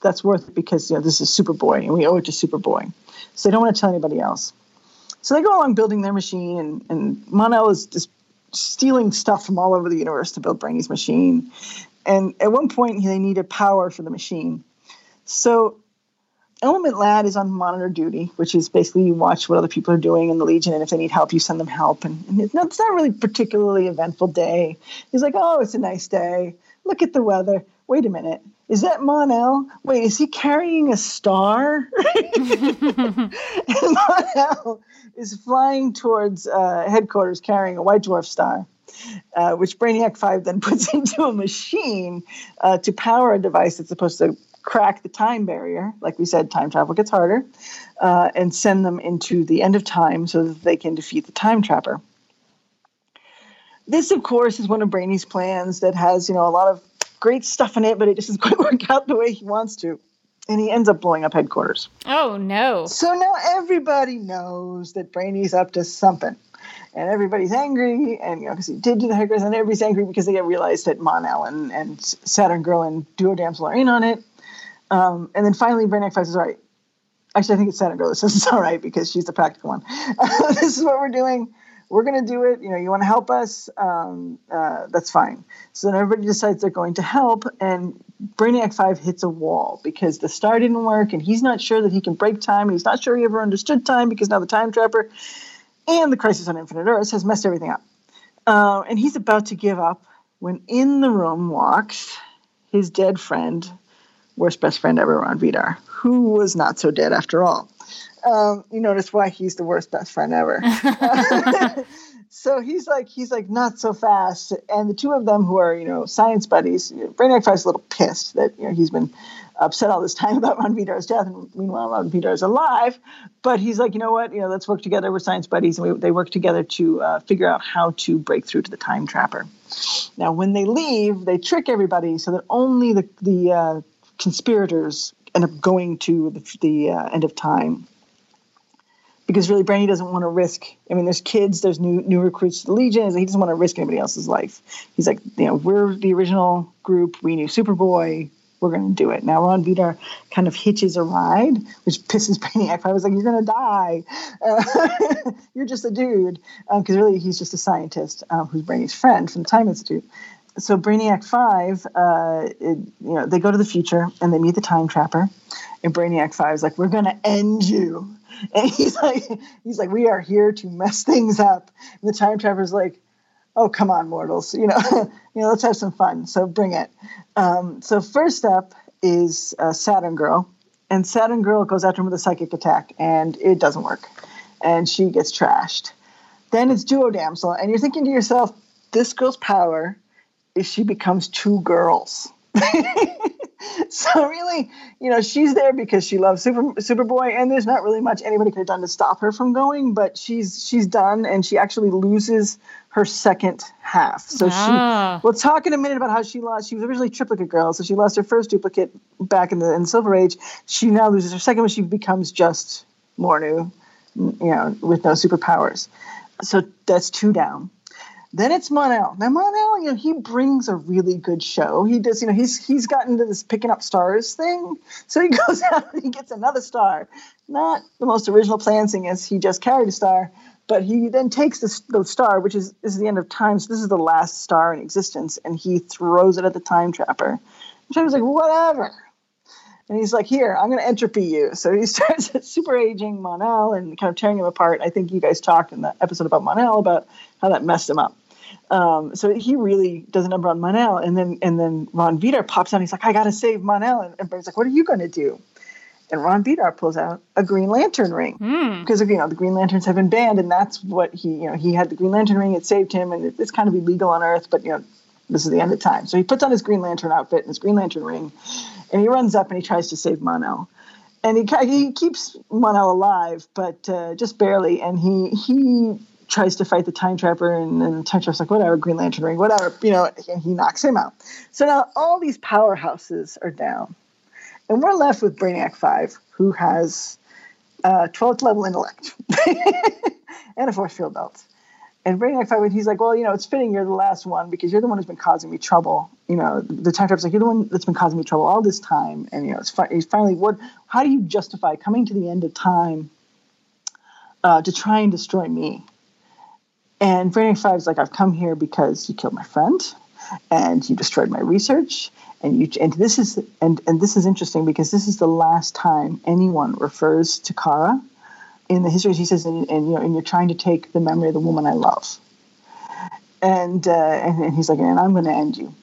that's worth it because you know this is Superboy and we owe it to Superboy. So they don't want to tell anybody else. So they go along building their machine, and, and Mon-El is just stealing stuff from all over the universe to build Brainy's machine. And at one point, they needed power for the machine. So Element Lad is on monitor duty, which is basically you watch what other people are doing in the Legion, and if they need help, you send them help. And, and it's, not, it's not really particularly eventful day. He's like, oh, it's a nice day. Look at the weather. Wait a minute. Is that Mon-El? Wait, is he carrying a star? Mon-El is flying towards uh, headquarters carrying a white dwarf star. Uh, which Brainiac 5 then puts into a machine uh, to power a device that's supposed to crack the time barrier. Like we said, time travel gets harder, uh, and send them into the end of time so that they can defeat the time trapper. This, of course, is one of Brainy's plans that has, you know, a lot of great stuff in it, but it just doesn't quite work out the way he wants to. And he ends up blowing up headquarters. Oh, no. So now everybody knows that Brainy's up to something. And everybody's angry, and you know, because he did do the headquarters, and everybody's angry because they get realized that Mon-El and, and Saturn Girl and Duo Damsel are in on it. Um, and then finally, Brainiac 5 says, All right, actually, I think it's Saturn Girl that says it's all right because she's the practical one. this is what we're doing we're going to do it. You know, you want to help us? Um, uh, that's fine. So then everybody decides they're going to help, and Brainiac 5 hits a wall because the star didn't work, and he's not sure that he can break time. He's not sure he ever understood time because now the time trapper and the Crisis on Infinite Earths has messed everything up. Uh, and he's about to give up when in the room walks his dead friend, worst best friend ever, Rond Vidar, who was not so dead after all. Um, you notice why he's the worst best friend ever. so he's like he's like not so fast, and the two of them who are you know science buddies, you know, Brainiac Five's a little pissed that you know he's been upset all this time about Rond Vidar's death, and meanwhile Rond Vidar is alive. But he's like, you know what, you know, let's work together. We're science buddies, and we, they work together to uh, figure out how to break through to the time trapper. Now, when they leave, they trick everybody so that only the the uh, conspirators end up going to the, the uh, end of time because really Brainy doesn't want to risk. I mean, there's kids, there's new new recruits to the Legion. He doesn't want to risk anybody else's life. He's like, you know, we're the original group. We knew Superboy. We're going to do it. Now Rond Vidar kind of hitches a ride, which pisses Brainiac. I was like, you're going to die. Uh, you're just a dude. Because um, really, he's just a scientist um, who's Brainy's friend from the Time Institute. So Brainiac Five, uh, it, you know, they go to the future and they meet the Time Trapper, and Brainiac Five is like, "We're gonna end you," and he's like, "He's like, we are here to mess things up." And the Time Trapper's like, "Oh, come on, mortals, you know, you know, let's have some fun. So bring it." Um, so first up is uh, Saturn Girl, and Saturn Girl goes after him with a psychic attack, and it doesn't work, and she gets trashed. Then it's Duo Damsel, and you're thinking to yourself, "This girl's power." Is she becomes two girls. so really, you know, she's there because she loves Super Superboy, and there's not really much anybody could have done to stop her from going. But she's she's done, and she actually loses her second half. So ah. she. We'll talk in a minute about how she lost. She was originally triplicate girl, so she lost her first duplicate back in the in Silver Age. She now loses her second, when she becomes just Mornu, you know, with no superpowers. So that's two down. Then it's Mon-El. Now Mon-El, you know, he brings a really good show. He does, you know, he's he's gotten into this picking up stars thing. So he goes out and he gets another star. Not the most original plan thing is he just carried a star, but he then takes this the star, which is, is the end of time. So this is the last star in existence, and he throws it at the time trapper. I was like, whatever. And he's like, here, I'm going to entropy you. So he starts super aging Mon-El and kind of tearing him apart. I think you guys talked in the episode about Mon-El about how that messed him up. Um, so he really does a number on Mon-El, and then and then Rond Vidar pops out. He's like, "I got to save Mon-El," and everybody's like, "What are you going to do?" And Rond Vidar pulls out a Green Lantern ring mm. because you know the Green Lanterns have been banned, and that's what he you know he had the Green Lantern ring. It saved him, and it's kind of illegal on Earth, but you know this is the end of time. So he puts on his Green Lantern outfit and his Green Lantern ring, and he runs up and he tries to save Mon-El. And he, he keeps Mon-El alive, but uh, just barely. And he he tries to fight the time trapper, and then the time trapper's like, whatever, Green Lantern ring, whatever, you know, and he knocks him out. So now all these powerhouses are down, and we're left with Brainiac Five, who has uh, 12th level intellect and a force field belt. And Brainiac Five, he's like, well, you know, it's fitting you're the last one because you're the one who's been causing me trouble. You know, the time trapper's like, you're the one that's been causing me trouble all this time, and you know, it's fi- finally what? How do you justify coming to the end of time uh, to try and destroy me? And Brainiac 5 is like, I've come here because you killed my friend and you destroyed my research and you and this is and and this is interesting because this is the last time anyone refers to Kara in the histories. He says, and, and you know, and you're trying to take the memory of the woman I love, and uh, and, and he's like, and I'm going to end you,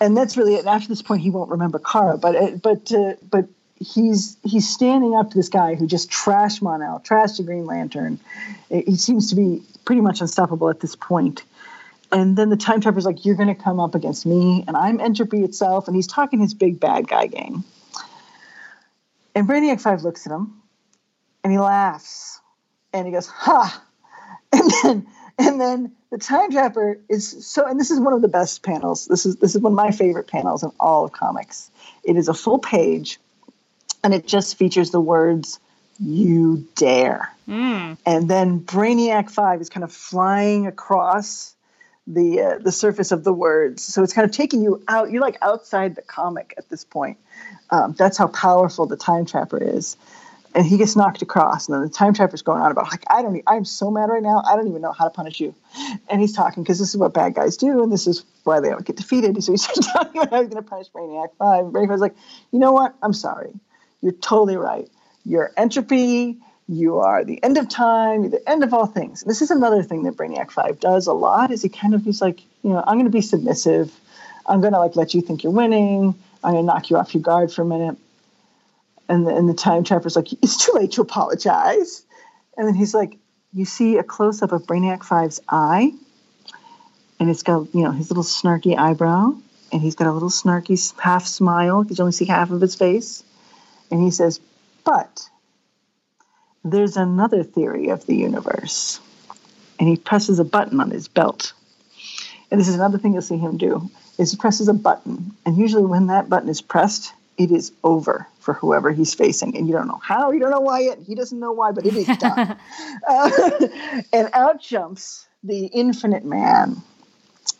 and that's really it. After this point, he won't remember Kara, but uh, but uh, but he's he's standing up to this guy who just trashed Mon-El, trashed the Green Lantern. He seems to be pretty much unstoppable at this point. and then the time trapper's like, You're going to come up against me, and I'm entropy itself. And he's talking his big bad guy game. And Brainiac 5 looks at him and he laughs and he goes, Ha! And then, and then the time trapper is so, and this is one of the best panels. This is, this is one of my favorite panels in all of comics. It is a full page and it just features the words, You dare. Mm. And then Brainiac 5 is kind of flying across the uh, the surface of the words. So it's kind of taking you out. You're like outside the comic at this point. Um, that's how powerful the time trapper is. And he gets knocked across, and then the time trapper's going on about like I don't. I'm so mad right now. I don't even know how to punish you. And he's talking because this is what bad guys do, and this is why they don't get defeated. So he's talking about how he's going to punish Brainiac Five. Brainiac's like, you know what? I'm sorry. You're totally right. Your entropy you are the end of time, you're the end of all things. This is another thing that Brainiac 5 does a lot is he kind of he's like, you know, I'm going to be submissive. I'm going to like let you think you're winning. I'm going to knock you off your guard for a minute. And the, and the time trapper's like, it's too late to apologize. And then he's like, you see a close up of Brainiac 5's eye, and it's got, you know, his little snarky eyebrow, and he's got a little snarky half smile because you only see half of his face. And he says, but there's another theory of the universe. And he presses a button on his belt. And this is another thing you'll see him do is he presses a button. And usually when that button is pressed, it is over for whoever he's facing. And you don't know how, you don't know why yet. He doesn't know why, but it is done. uh, and out jumps the Infinite Man.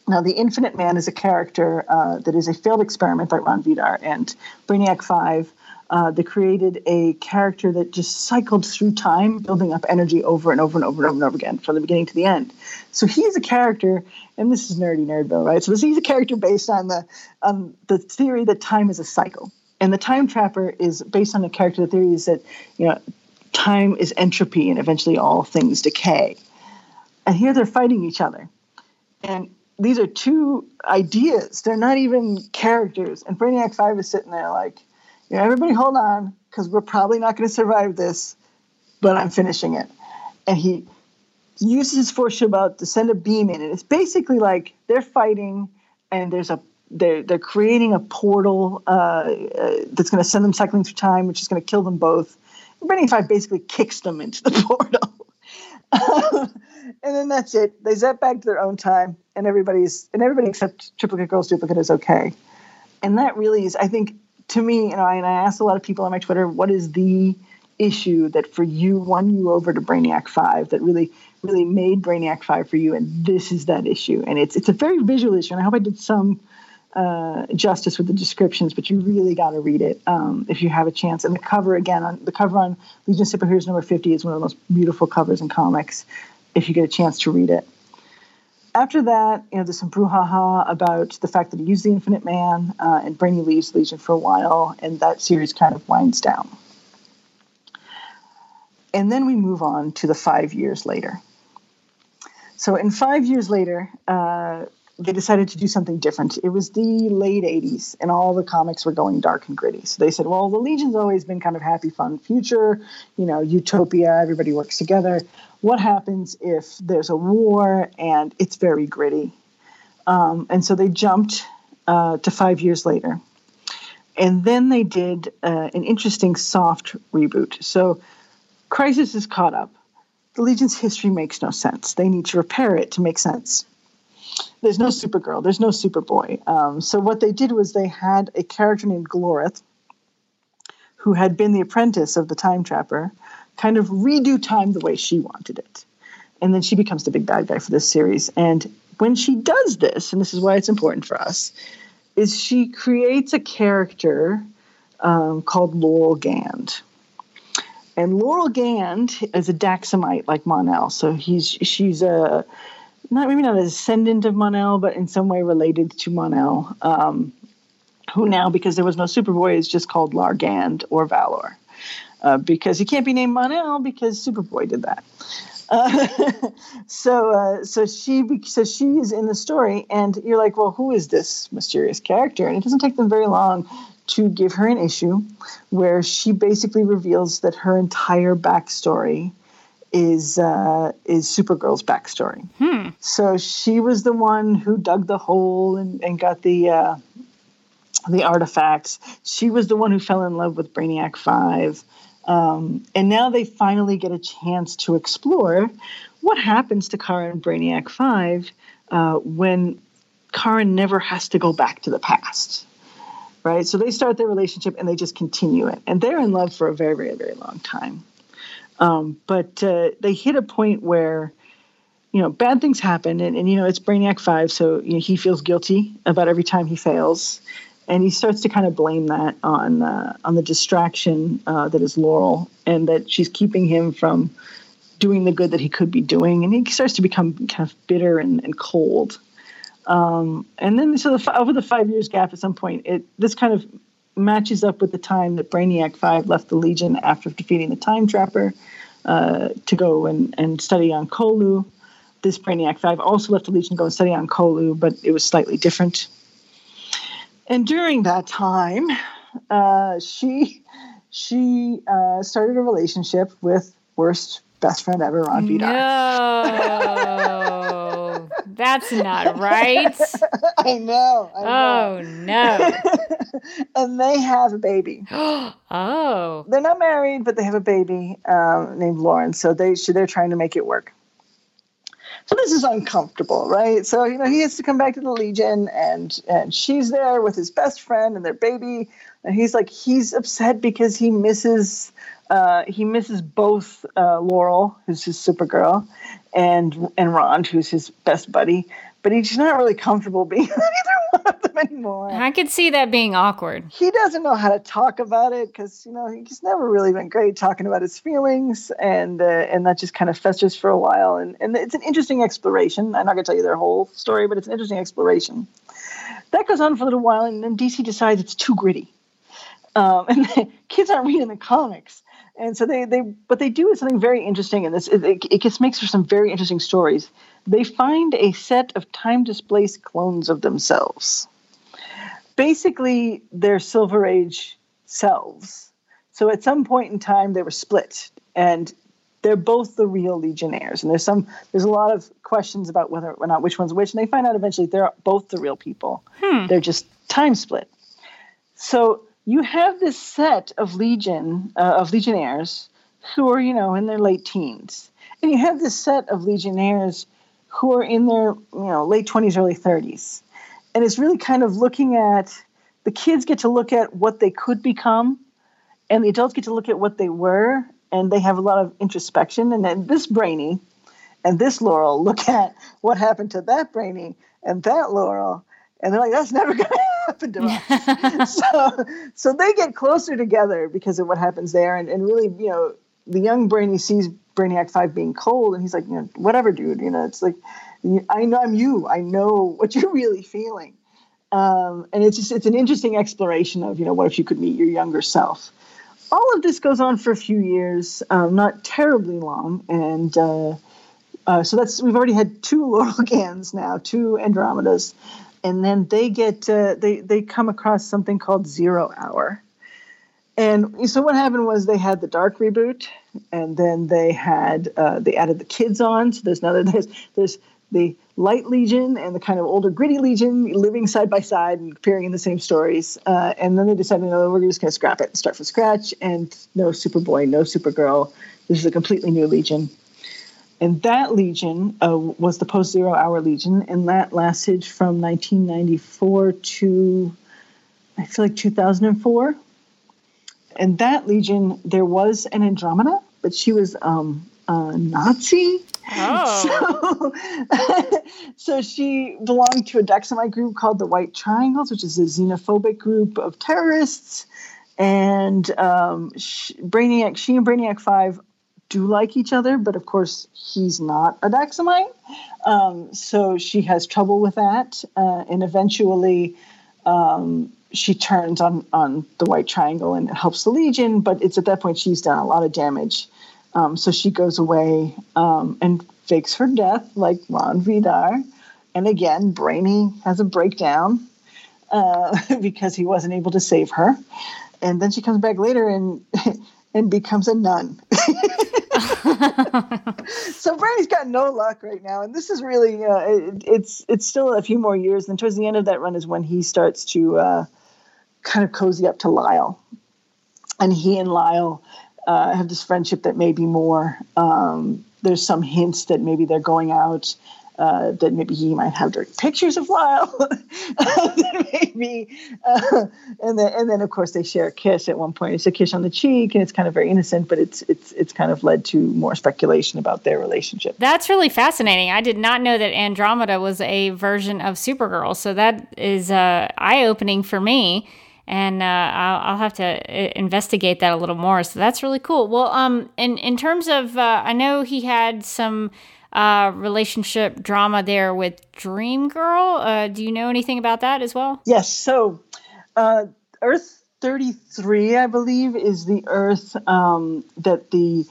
Now, the Infinite Man is a character uh, that is a failed experiment by Rond Vidar and Brainiac 5 uh, they created a character that just cycled through time, building up energy over and over and over and over and over again from the beginning to the end. So he's a character, and this is nerdy nerdville, right? So he's a character based on the um, the theory that time is a cycle, and the time trapper is based on the character. The theory is that you know time is entropy, and eventually all things decay. And here they're fighting each other, and these are two ideas. They're not even characters. And Brainiac Five is sitting there like yeah, everybody hold on because we're probably not going to survive this, but I'm finishing it. And he uses his force shield out to send a beam in. And it's basically like they're fighting and there's a they're, they're creating a portal uh, uh, that's going to send them cycling through time, which is going to kill them both. Brainiac 5 basically kicks them into the portal. and then that's it. They zap back to their own time, and everybody's and everybody except Triplicate Girl's duplicate is okay. And that really is, I think, to me, you know, and I asked a lot of people on my Twitter, what is the issue that for you won you over to Brainiac Five that really really made Brainiac Five for you, and this is that issue, and it's it's a very visual issue, and I hope I did some uh, justice with the descriptions, but you really got to read it um, if you have a chance. And the cover again, on the cover on Legion of Superheroes number fifty is one of the most beautiful covers in comics. If you get a chance to read it after that, you know, there's some brouhaha about the fact that he used the Infinite Man, uh, and Brainy leaves Legion for a while, and that series kind of winds down. And then we move on to the five years later. So, in five years later, uh, they decided to do something different. It was the late 80s, and all the comics were going dark and gritty. So they said, well, the Legion's always been kind of happy, fun future, you know, utopia, everybody works together. What happens if there's a war and it's very gritty? Um, and so they jumped uh, to five years later. And then they did uh, an interesting soft reboot. So Crisis is caught up. The Legion's history makes no sense. They need to repair it to make sense there's no Supergirl, there's no Superboy. Um, so what they did was they had a character named Glorith, who had been the apprentice of the Time Trapper, kind of redo time the way she wanted it, and then she becomes the big bad guy for this series. And when she does this, and this is why it's important for us, is she creates a character um, called Laurel Gand. And Laurel Gand is a Daxamite like Mon-El, so he's she's a not maybe not a descendant of Mon-El, but in some way related to Mon-El. Um, who now, because there was no Superboy, is just called Lar Gand or Valor. Uh, because he can't be named Mon-El because Superboy did that. Uh, so, uh, so she, so she is in the story, and you're like, well, who is this mysterious character? And it doesn't take them very long to give her an issue where she basically reveals that her entire backstory is uh, is Supergirl's backstory. Hmm. So she was the one who dug the hole and, and got the uh, the artifacts. She was the one who fell in love with Brainiac Five, um, and now they finally get a chance to explore what happens to Kara and Brainiac Five uh, when Kara never has to go back to the past. Right, so they start their relationship and they just continue it, and they're in love for a very, very, very long time. Um, but uh, they hit a point where, you know, bad things happen, and, and you know it's Brainiac Five, so you know, he feels guilty about every time he fails, and he starts to kind of blame that on uh, on the distraction uh, that is Laurel, and that she's keeping him from doing the good that he could be doing, and he starts to become kind of bitter and, and cold. Um, and then, so the, over the five years gap, at some point, it this kind of matches up with the time that Brainiac 5 left the Legion after defeating the Time Trapper uh, to go and, and study on Colu. This Brainiac 5 also left the Legion to go and study on Colu, but it was slightly different. And during that time, uh, she she uh, started a relationship with worst best friend ever, Rond Vidar. No, that's not right. I know. I know. Oh no. and they have a baby. oh. They're not married, but they have a baby um, named Lauren. So they they're trying to make it work. So this is uncomfortable, right? So you know he has to come back to the Legion, and and she's there with his best friend and their baby, and he's like he's upset because he misses uh, he misses both uh, Laurel, who's his Supergirl, and and Ron, who's his best buddy. But he's not really comfortable being either one of them anymore. I could see that being awkward. He doesn't know how to talk about it because you know he's never really been great talking about his feelings, and uh, and that just kind of festers for a while. And and it's an interesting exploration. I'm not gonna tell you their whole story, but it's an interesting exploration. That goes on for a little while, and then DC decides it's too gritty. Um, and the kids aren't reading the comics and so they they what they do is something very interesting and this. It, it just makes for some very interesting stories. They find a set of time displaced clones of themselves. Basically they're silver age selves. So at some point in time they were split and they're both the real legionnaires. And there's some there's a lot of questions about whether or not which one's which and they find out eventually they're both the real people. Hmm. they're just time split. So you have this set of legion uh, of legionnaires who are you know in their late teens. And you have this set of legionnaires who are in their you know late 20s early 30s and it's really kind of looking at the kids get to look at what they could become and the adults get to look at what they were and they have a lot of introspection. And then this brainy and this laurel look at what happened to that brainy and that laurel and they're like that's never going to happen to us. So so they get closer together because of what happens there. And, and really you know the young brainy sees brainiac 5 being cold and he's like you know whatever dude. You know it's like i know i'm you. I know what you're really feeling. Um, and it's just it's an interesting exploration of you know what if you could meet your younger self. All of this goes on for a few years um, not terribly long. And uh, uh, so that's we've already had two Laurel Gands now, two Andromedas, and then they get uh, they they come across something called Zero Hour. And so what happened was they had the dark reboot, and then they had uh, they added the kids on. So there's another there's there's the light legion and the kind of older gritty legion living side by side and appearing in the same stories. Uh, and then they decided, no, we're just going to scrap it and start from scratch. And no Superboy, no Supergirl. This is a completely new legion. And that legion uh, was the post zero hour legion, and that lasted from 1994 to I feel like 2004. And that legion, there was an Andromeda, but she was um, a Nazi. Oh. So, so she belonged to a Daxamite group called the White Triangles, which is a xenophobic group of terrorists. And um, she, Brainiac, she and Brainiac 5 do like each other, but of course he's not a Daxamite. Um, so she has trouble with that, uh, and eventually um, she turns on on the White Triangle and helps the Legion. But it's at that point she's done a lot of damage, um, so she goes away um, and fakes her death like Rond Vidar. And again, Brainy has a breakdown uh, because he wasn't able to save her. And then she comes back later and and becomes a nun. so Brainy's got no luck right now, and this is really uh, it, it's it's still a few more years. And towards the end of that run is when he starts to uh, kind of cozy up to Lyle, and he and Lyle uh, have this friendship that may be more. Um, there's some hints that maybe they're going out uh, that maybe he might have dirty pictures of Lyle. maybe, uh, and then and then of course they share a kiss at one point. It's a kiss on the cheek, and it's kind of very innocent, but it's it's it's kind of led to more speculation about their relationship. That's really fascinating. I did not know that Andromeda was a version of Supergirl, so that is uh, eye opening for me. And uh, I'll, I'll, have to uh, investigate that a little more. So that's really cool. Well, um, in in terms of, uh, I know he had some uh, relationship drama there with Dream Girl. Uh, do you know anything about that as well? Yes. So, uh, Earth 33, I believe, is the Earth um, that the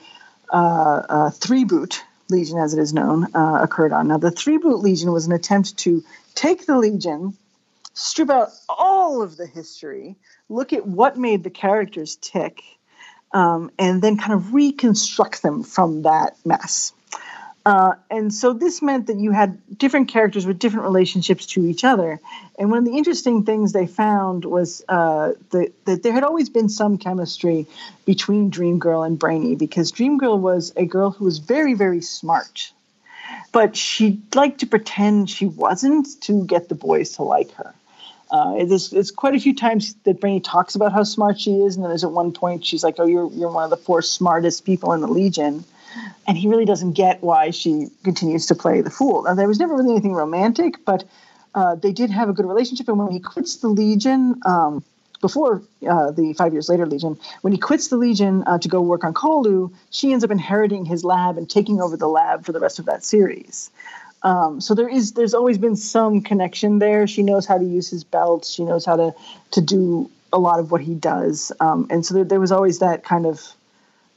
uh, uh, Three Boot Legion, as it is known, uh, occurred on. Now, the Three Boot Legion was an attempt to take the Legion, strip out all of the history, look at what made the characters tick, um, and then kind of reconstruct them from that mess. Uh, and so this meant that you had different characters with different relationships to each other. And one of the interesting things they found was uh, that there had always been some chemistry between Dream Girl and Brainy because Dream Girl was a girl who was very, very smart. But she liked to pretend she wasn't to get the boys to like her. Uh, there's, there's quite a few times that Brainy talks about how smart she is, and then there's at one point she's like, "Oh, you're you're one of the four smartest people in the Legion," and he really doesn't get why she continues to play the fool. Now, there was never really anything romantic, but uh, they did have a good relationship. And when he quits the Legion, um, before uh, the five years later Legion, when he quits the Legion uh, to go work on Colu, she ends up inheriting his lab and taking over the lab for the rest of that series. Um, so there is there's always been some connection there. She knows how to use his belt. She knows how to to do a lot of what he does, um, and so there, there, was always that kind of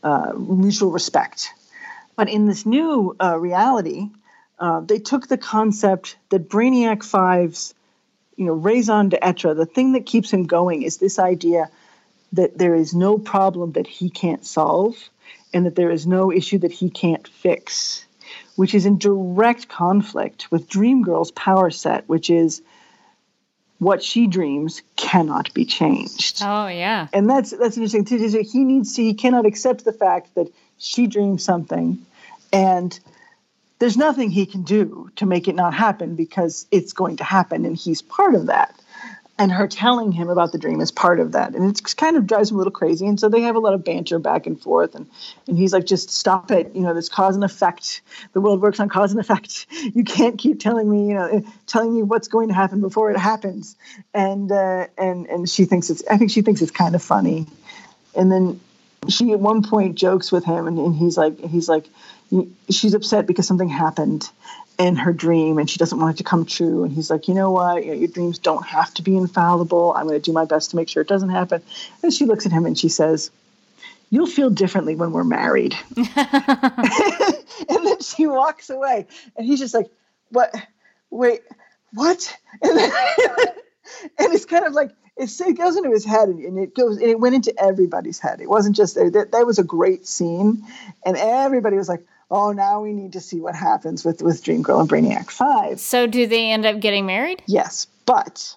uh, mutual respect but in this new uh, reality, uh, they took the concept that Brainiac 5's, you know, raison d'etre, the thing that keeps him going is this idea that there is no problem that he can't solve and that there is no issue that he can't fix, which is in direct conflict with Dream Girl's power set, which is what she dreams cannot be changed. Oh yeah. And that's that's interesting too. He needs to he cannot accept the fact that she dreams something and there's nothing he can do to make it not happen because it's going to happen and he's part of that. And her telling him about the dream is part of that. And it kind of drives him a little crazy. And so they have a lot of banter back and forth. And, and he's like, just stop it. You know, there's cause and effect. The world works on cause and effect. You can't keep telling me, you know, telling me what's going to happen before it happens. And, uh, and, and she thinks it's, I think she thinks it's kind of funny. And then she at one point jokes with him and, and he's like, he's like, she's upset because something happened in her dream and she doesn't want it to come true. And he's like, you know what? You know, your dreams don't have to be infallible. I'm going to do my best to make sure it doesn't happen. And she looks at him and she says, You'll feel differently when we're married. and then she walks away. And he's just like, What? Wait, what? And, then, and it's kind of like, it goes into his head and it goes and it went into everybody's head. It wasn't just that, that was a great scene. And everybody was like, oh, now we need to see what happens with, with Dream Girl and Brainiac 5. So, do they end up getting married? Yes, but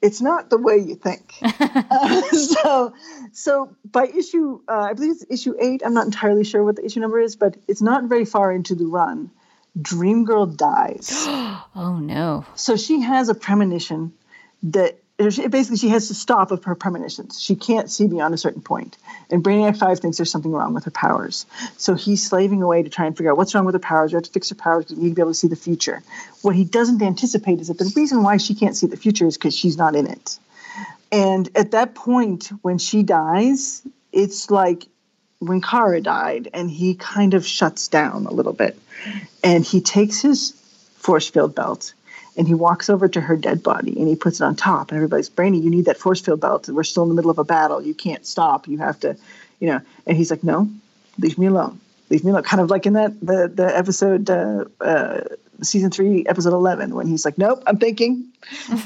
it's not the way you think. uh, so, so by issue, uh, I believe it's issue eight. I'm not entirely sure what the issue number is, but it's not very far into the run. Dream Girl dies. oh no! So she has a premonition that basically she has to stop of her premonitions. She can't see beyond a certain point. And Brainiac 5 thinks there's something wrong with her powers. So he's slaving away to try and figure out what's wrong with her powers. We have to fix her powers because we need to be able to see the future. What he doesn't anticipate is that the reason why she can't see the future is because she's not in it. And at that point, when she dies, it's like when Kara died, and he kind of shuts down a little bit. And he takes his force field belt and he walks over to her dead body and he puts it on top. And everybody's, Brainy, you need that force field belt. We're still in the middle of a battle. You can't stop. You have to, you know. And he's like, no, leave me alone. Leave me alone. Kind of like in that the the episode uh, uh, season three, episode eleven, when he's like, "Nope, I'm thinking,"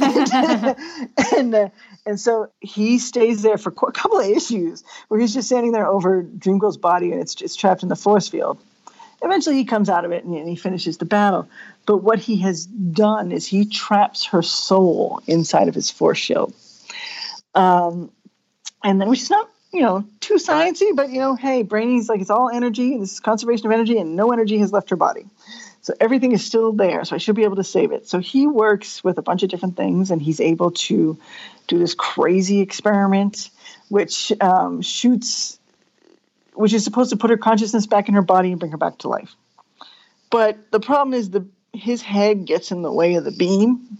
and and, uh, and, so he stays there for a couple of issues where he's just standing there over Dreamgirl's body, and it's just trapped in the force field. Eventually, he comes out of it and, and he finishes the battle. But what he has done is he traps her soul inside of his force shield. Um, and then, which is not you know too sciencey, but you know, hey, Brainy's like it's all energy, and this is conservation of energy, and no energy has left her body. So everything is still there. So I should be able to save it. So he works with a bunch of different things, and he's able to do this crazy experiment, which um, shoots, which is supposed to put her consciousness back in her body and bring her back to life. But the problem is the his head gets in the way of the beam,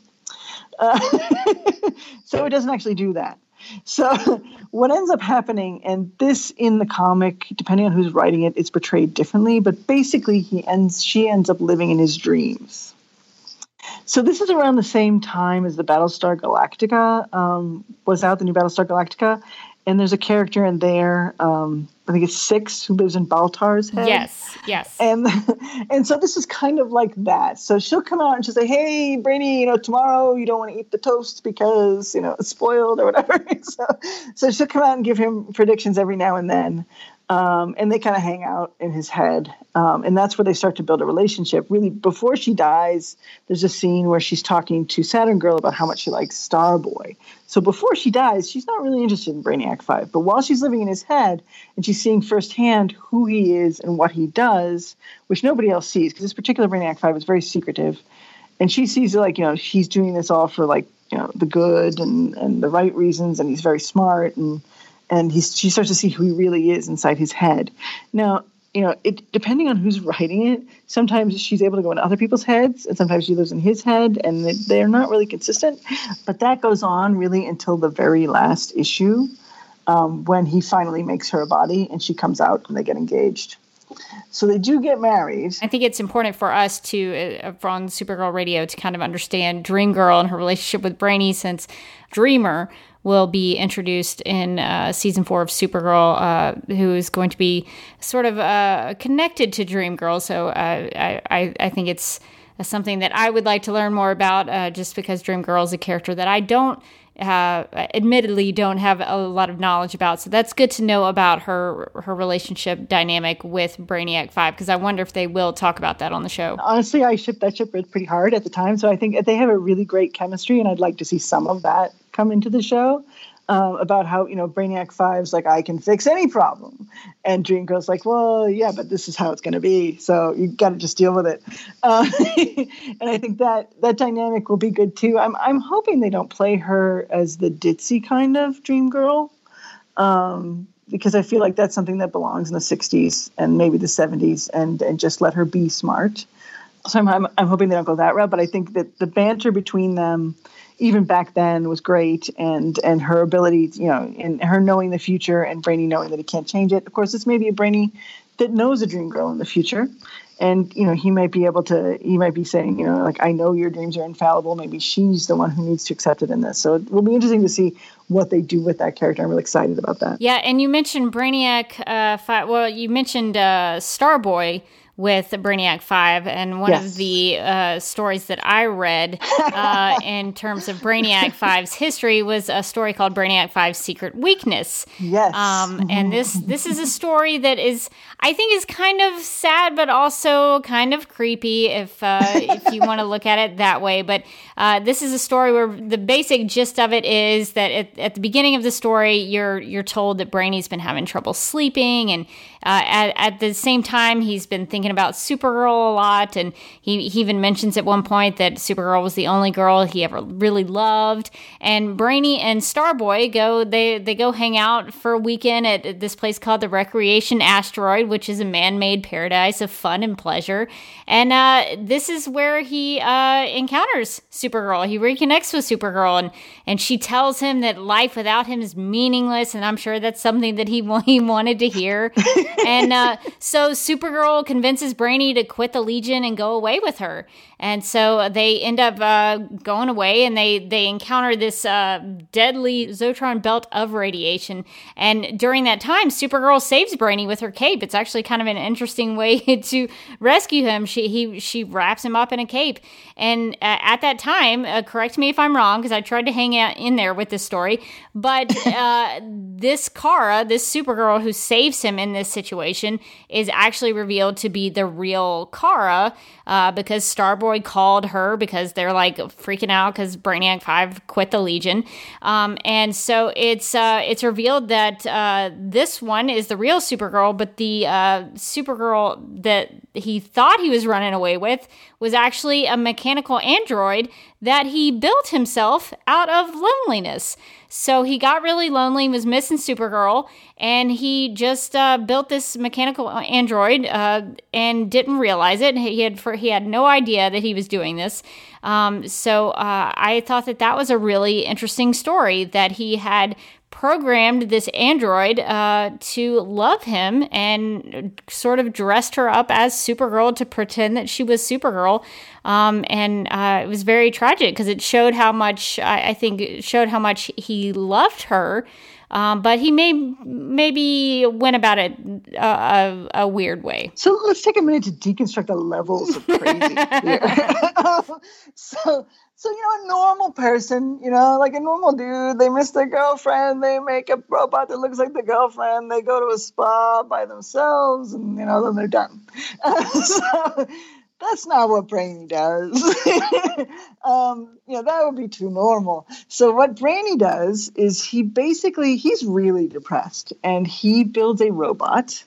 uh, so it doesn't actually do that. So what ends up happening, and this in the comic, depending on who's writing it, it's portrayed differently, but basically he ends she ends up living in his dreams. So this is around the same time as the Battlestar Galactica um, was out, the new Battlestar Galactica, and there's a character in there. Um, I think it's Six who lives in Baltar's head. Yes, yes. And and so this is kind of like that. So she'll come out and she'll say, "Hey, Brainy, you know, tomorrow you don't want to eat the toast because you know it's spoiled or whatever." so so she'll come out and give him predictions every now and then. Um, and they kind of hang out in his head. Um, and that's where they start to build a relationship. Really, before she dies, there's a scene where she's talking to Saturn Girl about how much she likes Starboy. So before she dies, she's not really interested in Brainiac 5. But while she's living in his head and she's seeing firsthand who he is and what he does, which nobody else sees, because this particular Brainiac 5 is very secretive. And she sees, like, you know, he's doing this all for, like, you know, the good and, and the right reasons, and he's very smart and and he's, she starts to see who he really is inside his head. Now, you know, it depending on who's writing it, sometimes she's able to go in other people's heads, and sometimes she lives in his head, and they're not really consistent. But that goes on really until the very last issue, um, when he finally makes her a body, and she comes out, and they get engaged. So they do get married. I think it's important for us to, uh, on Supergirl Radio, to kind of understand Dream Girl and her relationship with Brainy, since Dreamer will be introduced in uh, season four of Supergirl, uh, who is going to be sort of uh, connected to Dream Girl. So uh, I, I, think it's something that I would like to learn more about, uh, just because Dream Girl is a character that I don't. Uh, admittedly, don't have a lot of knowledge about, so that's good to know about her her relationship dynamic with Brainiac Five because I wonder if they will talk about that on the show. Honestly, I shipped that ship pretty hard at the time, so I think they have a really great chemistry, and I'd like to see some of that come into the show um, about how you know Brainiac Five's like I can fix any problem, and Dream Girl's like, well, yeah, but this is how it's going to be, so you got to just deal with it. Uh, and I think that that dynamic will be good too. I'm I'm hoping they don't play her as the ditzy kind of Dream Girl. Um, because I feel like that's something that belongs in the 60s and maybe the 70s, and and just let her be smart. So I'm, I'm, I'm hoping they don't go that route, but I think that the banter between them even back then was great and and her ability you know and her knowing the future and brainy knowing that he can't change it. Of course this may be a brainy that knows a dream girl in the future and you know he might be able to he might be saying you know like i know your dreams are infallible. Maybe she's the one who needs to accept it in this. So it will be interesting to see what they do with that character. I'm really excited about that. Yeah and you mentioned brainiac uh, well you mentioned uh, starboy with Brainiac 5. And one yes. of the uh, stories that I read uh, in terms of Brainiac 5's history was a story called Brainiac 5's Secret Weakness. Yes. Um, and this, this is a story that is, I think, is kind of sad, but also kind of creepy if, uh, if you want to look at it that way. But uh, this is a story where the basic gist of it is that at, at the beginning of the story, you're, you're told that Brainy's been having trouble sleeping and uh, at, at the same time, he's been thinking about Supergirl a lot, and he, he even mentions at one point that Supergirl was the only girl he ever really loved. And Brainy and Starboy go they they go hang out for a weekend at this place called the Recreation Asteroid, which is a man-made paradise of fun and pleasure. And uh, this is where he uh, encounters Supergirl. He reconnects with Supergirl, and and she tells him that life without him is meaningless. And I'm sure that's something that he he wanted to hear. and uh, so Supergirl convinces Brainy to quit the Legion and go away with her. And so they end up uh, going away and they, they encounter this uh, deadly Zotron belt of radiation. And during that time, Supergirl saves Brainy with her cape. It's actually kind of an interesting way to rescue him. She, he, she wraps him up in a cape. And uh, at that time, uh, correct me if I'm wrong, because I tried to hang out in there with this story, but uh, this Kara, this Supergirl who saves him in this situation, is actually revealed to be the real Kara uh, because Starboy called her because they're like freaking out because Brainiac Five quit the Legion, um, and so it's uh, it's revealed that uh, this one is the real Supergirl, but the uh, Supergirl that he thought he was running away with was actually a mechanical android that he built himself out of loneliness. So he got really lonely, and was missing Supergirl, and he just uh, built this mechanical android uh, and didn't realize it. He had for, he had no idea that he was doing this. Um, so uh, I thought that that was a really interesting story that he had programmed this android uh, to love him and sort of dressed her up as Supergirl to pretend that she was Supergirl. Um, and uh, it was very tragic because it showed how much, I, I think, showed how much he loved her. Um, but he may maybe went about it a, a, a, weird way. So let's take a minute to deconstruct the levels of crazy. so so, you know, a normal person, you know, like a normal dude, they miss their girlfriend, they make a robot that looks like the girlfriend, they go to a spa by themselves, and, you know, then they're done. Uh, so, that's not what Brainy does. um, you know, that would be too normal. So what Brainy does is he basically he's really depressed and he builds a robot.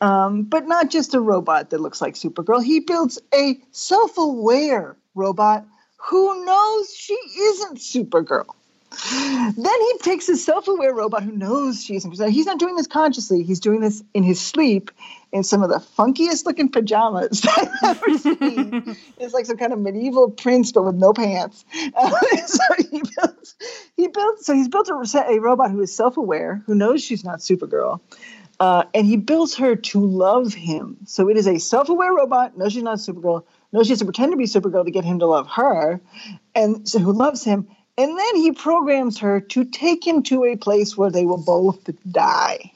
Um, but not just a robot that looks like Supergirl. He builds a self-aware robot who knows she isn't Supergirl. Then he takes his self-aware robot who knows she isn't. He's not doing this consciously. He's doing this in his sleep in some of the funkiest looking pajamas I've ever seen. it's like some kind of medieval prince, but with no pants. So he built, he built, so he's built a, a robot who is self-aware, who knows she's not Supergirl. Uh, and he builds her to love him. So it is a self-aware robot, knows she's not Supergirl, no, she has to pretend to be Supergirl to get him to love her, and so who loves him. And then he programs her to take him to a place where they will both die,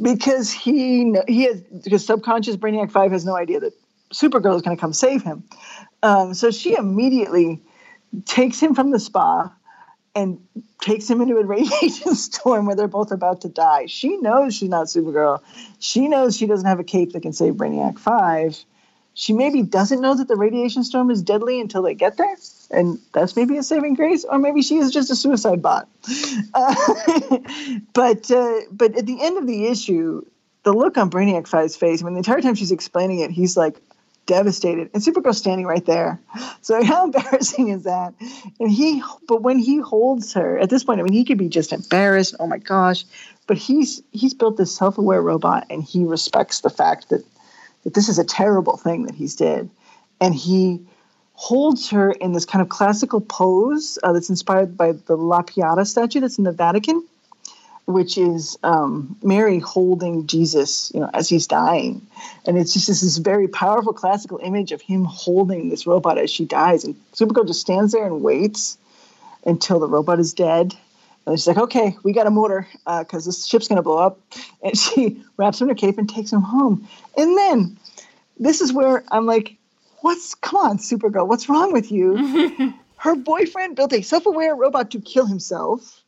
because he he has because subconscious Brainiac Five has no idea that Supergirl is going to come save him. Um, so she immediately takes him from the spa and takes him into a radiation storm where they're both about to die. She knows she's not Supergirl. She knows she doesn't have a cape that can save Brainiac 5 she maybe doesn't know that the radiation storm is deadly until they get there and that's maybe a saving grace or maybe she is just a suicide bot. Uh, but uh, but at the end of the issue the look on brainiac 5's face I mean the entire time she's explaining it he's like devastated. And supergirl's standing right there. So how embarrassing is that? And he but when he holds her at this point i mean he could be just embarrassed. Oh my gosh. But he's he's built this self-aware robot and he respects the fact that that this is a terrible thing that he's did. And he holds her in this kind of classical pose uh, that's inspired by the La Pieta statue that's in the Vatican, which is um, Mary holding Jesus, you know, as he's dying, and it's just this, this very powerful classical image of him holding this robot as she dies, and Supergirl just stands there and waits until the robot is dead, and she's like, okay, we got a motor because uh, this ship's going to blow up. And she wraps him in her cape and takes him home. And then this is where I'm like, what's, come on, Supergirl, what's wrong with you? her boyfriend built a self aware robot to kill himself.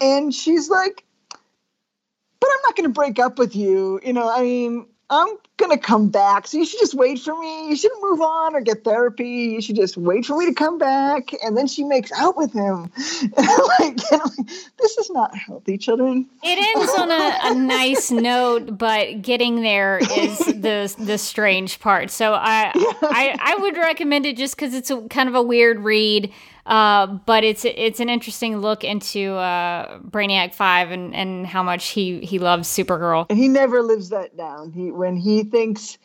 And she's like, but I'm not going to break up with you. You know, I mean, I'm gonna come back. So you should just wait for me. You shouldn't move on or get therapy. You should just wait for me to come back. And then she makes out with him. like, like, this is not healthy, children. It ends on a, a nice note, but getting there is the the strange part. So I yeah. I, I would recommend it just because it's a kind of a weird read. Uh, but it's it's an interesting look into uh, Brainiac Five and, and how much he he loves Supergirl. And he never lives that down. He when he thinks.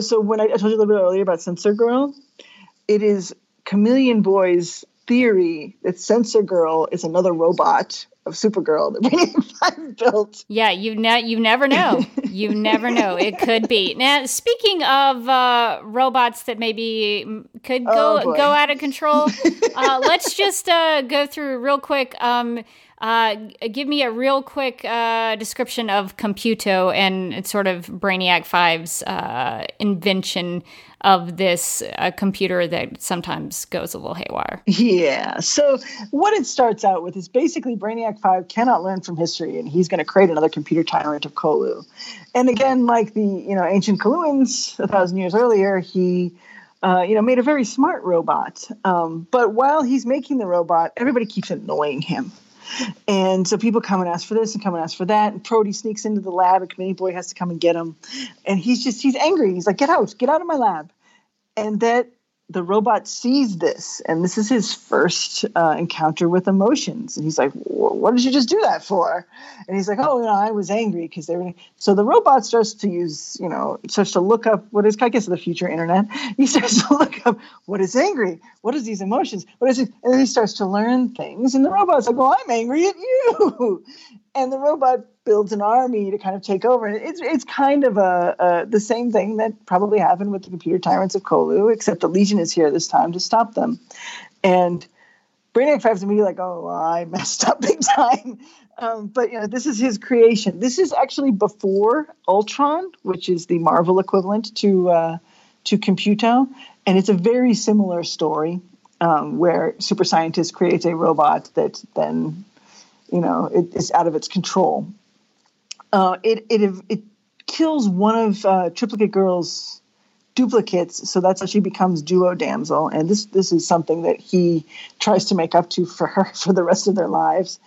So when I, I told you a little bit earlier about Sensor Girl, it is Chameleon Boy's theory that Sensor Girl is another robot of Supergirl that Brainiac Five built. Yeah, you ne- you never know. you never know. It could be. Now, speaking of uh, robots that maybe could go oh go out of control. uh, let's just uh, go through real quick. Um, uh, give me a real quick uh, description of Computo and sort of Brainiac 5's uh, invention of this uh, computer that sometimes goes a little haywire. Yeah. So, what it starts out with is basically Brainiac 5 cannot learn from history, and he's going to create another computer tyrant of Colu. And again, like the you know ancient Coluans a thousand years earlier, he uh, you know, made a very smart robot. Um, but while he's making the robot, everybody keeps annoying him. And so people come and ask for this and come and ask for that. And Proty sneaks into the lab, and Chameleon Boy has to come and get him. And he's just, he's angry. He's like, get out, get out of my lab. And that the robot sees this, and this is his first uh, encounter with emotions. And he's like, "What did you just do that for?" And he's like, "Oh, you know, I was angry because they were." So the robot starts to use, you know, starts to look up what is, I guess, the future internet. He starts to look up what is angry, what is these emotions, what is it, and then he starts to learn things. And the robot's like, "Well, I'm angry at you," and the robot builds an army to kind of take over. And it's it's kind of a, a, the same thing that probably happened with the computer tyrants of Colu, except the Legion is here this time to stop them. And Brainiac Five is immediately like, oh, I messed up big time. Um, but you know, this is his creation. This is actually before Ultron, which is the Marvel equivalent to uh, to Computo, and it's a very similar story um, where super scientist creates a robot that then you know it is out of its control. Uh, it it it kills one of uh, Triplicate Girl's duplicates, so that's how she becomes Duo Damsel, and this this is something that he tries to make up to for her for the rest of their lives.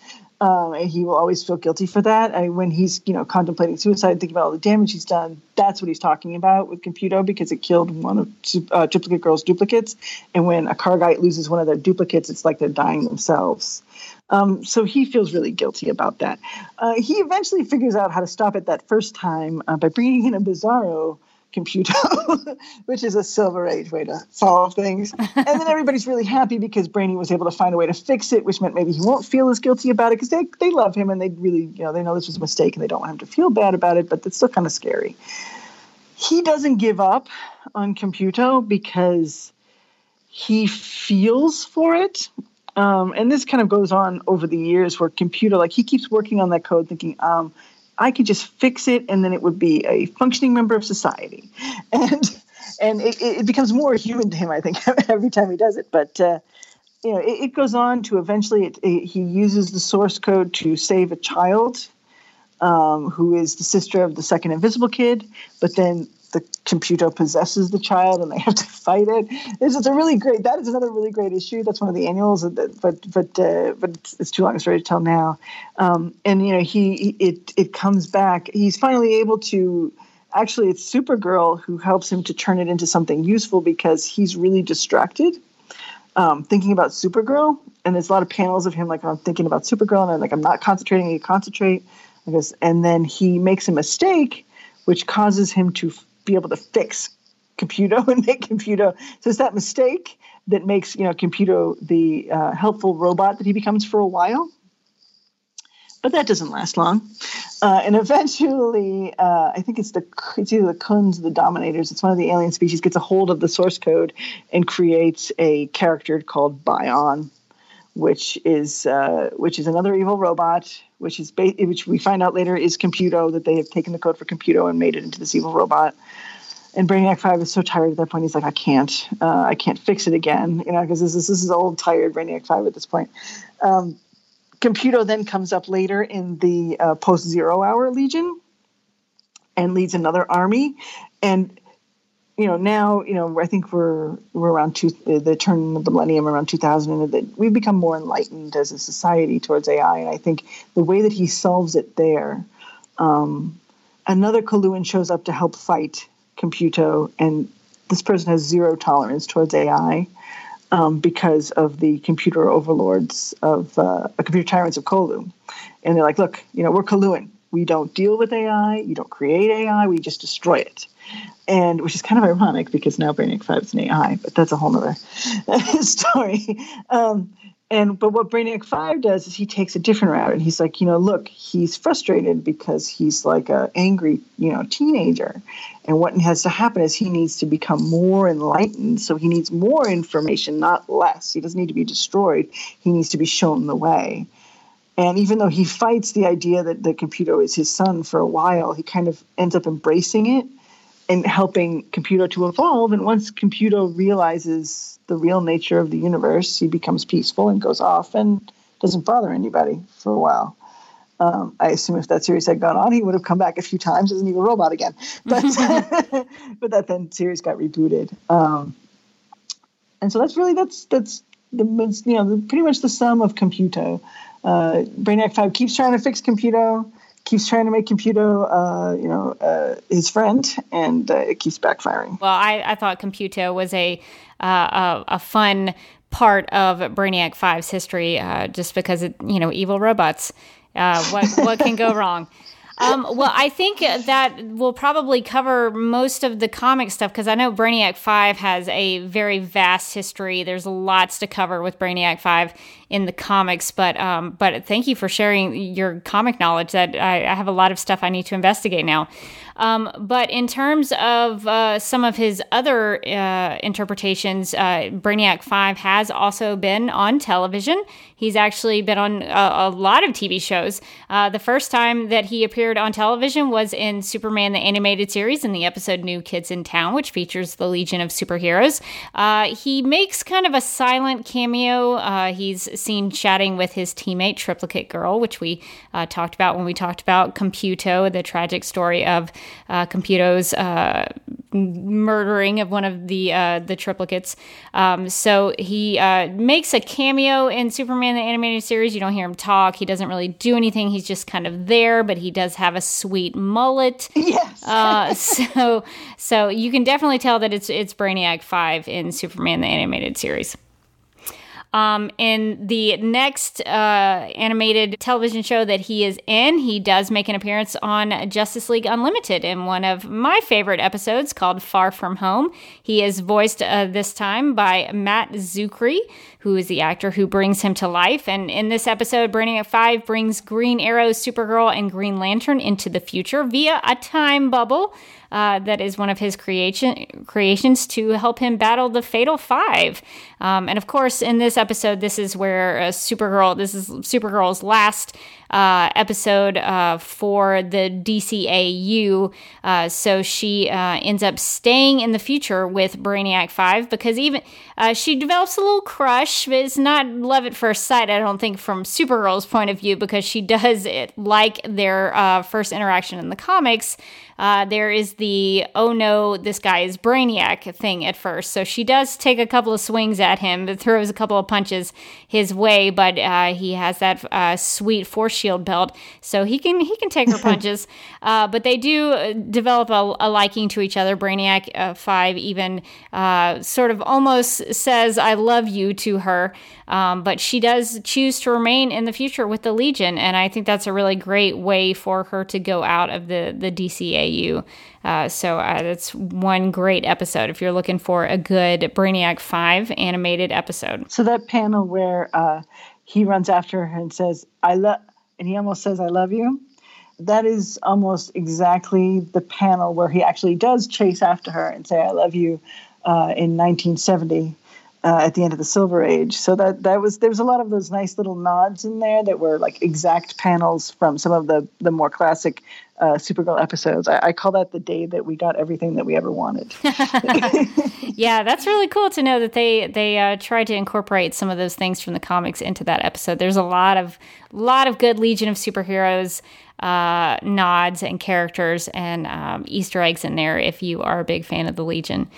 Um, and he will always feel guilty for that. I when he's you know contemplating suicide, thinking about all the damage he's done, that's what he's talking about with Computo because it killed one of uh, Triplicate Girl's duplicates. And when a Carggite loses one of their duplicates, it's like they're dying themselves. Um, so he feels really guilty about that. Uh, he eventually figures out how to stop it that first time uh, by bringing in a Bizarro computer, which is a silver age way to solve things. and then everybody's really happy because Brainy was able to find a way to fix it, which meant maybe he won't feel as guilty about it because they, they love him and they really, you know, they know this was a mistake and they don't want him to feel bad about it, but it's still kind of scary. He doesn't give up on Computo because he feels for it um, and this kind of goes on over the years where Computo, like he keeps working on that code thinking, um, I could just fix it and then it would be a functioning member of society. And and it, it becomes more human to him, I think, every time he does it. But uh, you know, it, it, goes on to eventually it, he uses the source code to save a child um, who is the sister of the second invisible kid, but then the computer possesses the child and they have to fight it. It's just a really great. That is another really great issue. That's one of the annuals, but but uh, but it's, it's, too long a story to tell now. Um, and you know, he it it comes back. He's finally able to. Actually, it's Supergirl who helps him to turn it into something useful because he's really distracted. Um, thinking about Supergirl, and there's a lot of panels of him like I'm thinking about Supergirl, and I'm like I'm not concentrating. I concentrate, because, and then he makes a mistake, which causes him to be able to fix Computo and make Computo. So it's that mistake that makes you know Computo the uh, helpful robot that he becomes for a while. But that doesn't last long, uh, and eventually, uh, I think it's the it's either the Khunds or the Dominators. It's one of the alien species gets a hold of the source code and creates a character called Bion, which is uh, which is another evil robot, which is ba- which we find out later is Computo that they have taken the code for Computo and made it into this evil robot. And Brainiac Five is so tired at that point. He's like, I can't, uh, I can't fix it again, you know, because this is this is old, tired Brainiac Five at this point. Um, Computo then comes up later in the uh, post Zero Hour Legion and leads another army, and you know now you know I think we're we're around two, the turn of the millennium around 2000 and that we've become more enlightened as a society towards AI and I think the way that he solves it there um, another Coluan shows up to help fight Computo and this person has zero tolerance towards AI um, because of the computer overlords of uh, computer tyrants of Colu and they're like look you know we're Coluan we don't deal with AI you don't create AI we just destroy it and which is kind of ironic because now Brainiac 5 is an AI, but that's a whole other story. Um, and but what Brainiac Five does is he takes a different route, and he's like, you know, look, he's frustrated because he's like a angry, you know, teenager, and what has to happen is he needs to become more enlightened. So he needs more information, not less. He doesn't need to be destroyed. He needs to be shown the way. And even though he fights the idea that the computer is his son for a while, he kind of ends up embracing it and helping Computo to evolve. And once Computo realizes the real nature of the universe, he becomes peaceful and goes off and doesn't bother anybody for a while. Um, I assume if that series had gone on, he would have come back a few times as an evil robot again. But but that then series got rebooted. Um, and so that's really that's that's the you know the, pretty much the sum of Computo. Uh, Brainiac Five keeps trying to fix Computo keeps trying to make Computo, uh, you know, uh, his friend, and uh, it keeps backfiring. Well, I, I thought Computo was a uh, a, a, fun part of Brainiac 5's history, uh, just because it, you know, evil robots. What what can go wrong? Um, well, I think that will probably cover most of the comic stuff because I know Brainiac 5 has a very vast history. There's lots to cover with Brainiac 5 in the comics, but um, but thank you for sharing your comic knowledge. That I, I have a lot of stuff I need to investigate now. Um, but in terms of uh, some of his other uh, interpretations, uh, Brainiac 5 has also been on television. He's actually been on a, a lot of TV shows. Uh, the first time that he appeared on television was in Superman the Animated Series in the episode New Kids in Town, which features the Legion of Superheroes. Uh, he makes kind of a silent cameo. Uh, he's seen chatting with his teammate, Triplicate Girl, which we talked about when we talked about Computo, the tragic story of uh, Computo's uh, murdering of one of the uh, the triplicates. Um, so he uh, makes a cameo in Superman the animated series. You don't hear him talk. He doesn't really do anything. He's just kind of there, but he does have a sweet mullet. Yes. Uh, so so you can definitely tell that it's it's Brainiac Five in Superman the animated series. Um, in the next uh, animated television show that he is in, he does make an appearance on Justice League Unlimited in one of my favorite episodes called Far From Home. He is voiced uh, this time by Matt Czuchry, who is the actor who brings him to life. And in this episode, Brainiac 5 brings Green Arrow, Supergirl, and Green Lantern into the future via a time bubble uh, that is one of his creation creations to help him battle the Fatal Five. Um, and of course, in this episode, this is where uh, Supergirl. This is Supergirl's last uh, episode uh, for the DCAU. Uh, so she uh, ends up staying in the future with Brainiac 5 because even uh, she develops a little crush, but it's not love at first sight, I don't think, from Supergirl's point of view, because she does it like their uh, first interaction in the comics. There is the oh no, this guy is Brainiac thing at first. So she does take a couple of swings at him, throws a couple of punches his way, but he has that sweet force shield belt, so he can he can take her punches. Uh, but they do uh, develop a, a, liking to each other. Brainiac uh, Five even uh, sort of almost says "I love you" to her, um, but she does choose to remain in the future with the Legion, and I think that's a really great way for her to go out of the the DCAU. Uh, so uh, that's one great episode if you're looking for a good Brainiac 5 animated episode. So that panel where uh, he runs after her and says, I love and he almost says, I love you. That is almost exactly the panel where he actually does chase after her and say, I love you uh, in 1970. Uh, at the end of the Silver Age, so that that was there was a lot of those nice little nods in there that were like exact panels from some of the the more classic uh, Supergirl episodes. I, I, call that the day that we got everything that we ever wanted. yeah, that's really cool to know that they they uh, tried to incorporate some of those things from the comics into that episode. There's a lot of lot of good Legion of Superheroes uh, nods and characters and um, Easter eggs in there if you are a big fan of the Legion.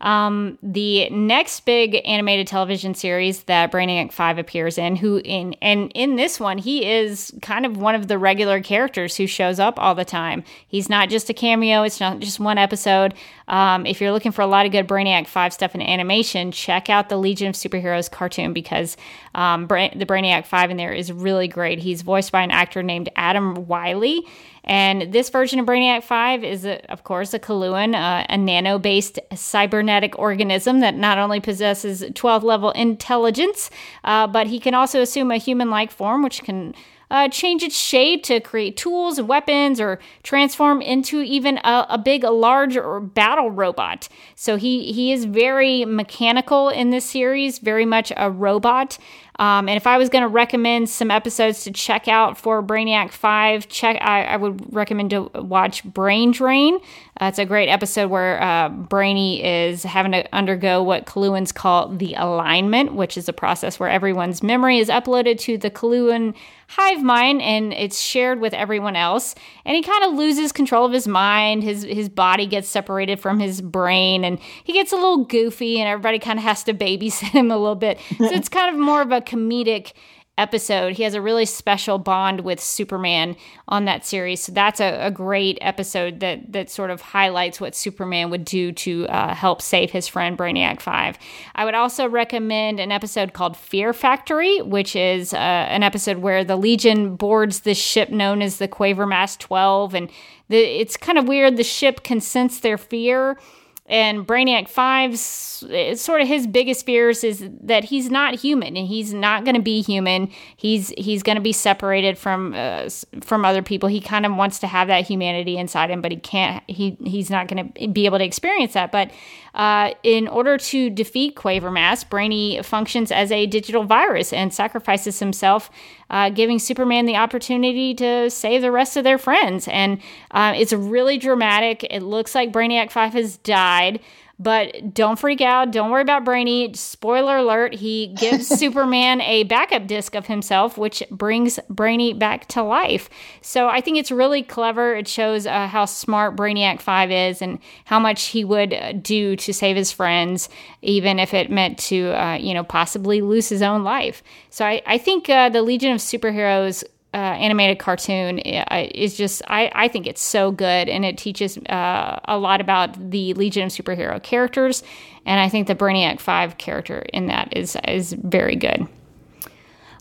Um, the next big animated television series that Brainiac 5 appears in, who in and in this one, he is kind of one of the regular characters who shows up all the time. He's not just a cameo, it's not just one episode. Um, if you're looking for a lot of good Brainiac 5 stuff in animation, check out the Legion of Superheroes cartoon because um, Bra- the Brainiac 5 in there is really great. He's voiced by an actor named Adam Wylie. And this version of Brainiac 5 is, a, of course, a Coluan, uh, a nano based cybernetic organism that not only possesses 12th level intelligence, uh, but he can also assume a human like form, which can uh, change its shape to create tools and weapons or transform into even a, a big, large or battle robot. So he, he is very mechanical in this series, very much a robot. Um, and if I was going to recommend some episodes to check out for Brainiac 5, check I, I would recommend to watch Brain Drain. Uh, it's a great episode where uh, Brainy is having to undergo what Coluans call the alignment, which is a process where everyone's memory is uploaded to the Coluan hive mind and it's shared with everyone else. And he kind of loses control of his mind. His his body gets separated from his brain and he gets a little goofy and everybody kind of has to babysit him a little bit. So it's kind of more of a comedic episode. He has a really special bond with Superman on that series. So that's a, a great episode that that sort of highlights what Superman would do to uh, help save his friend Brainiac 5. I would also recommend an episode called Fear Factory, which is uh, an episode where the Legion boards this ship known as the Quavermass 12. And the, it's kind of weird. The ship can sense their fear and Brainiac 5's sort of his biggest fears is that he's not human and he's not going to be human. He's he's going to be separated from uh, from other people. He kind of wants to have that humanity inside him, but he can't. He he's not going to be able to experience that. But uh, in order to defeat Quavermass, Brainy functions as a digital virus and sacrifices himself, uh, giving Superman the opportunity to save the rest of their friends. And uh, it's really dramatic. It looks like Brainiac 5 has died. But don't freak out. Don't worry about Brainy. Spoiler alert, he gives Superman a backup disc of himself, which brings Brainy back to life. So I think it's really clever. It shows uh, how smart Brainiac 5 is and how much he would uh, do to save his friends, even if it meant to, uh, you know, possibly lose his own life. So I, I think uh, the Legion of Superheroes uh, animated cartoon is just I, I think it's so good and it teaches uh, a lot about the Legion of superhero characters and I think the Brainiac 5 character in that is is very good.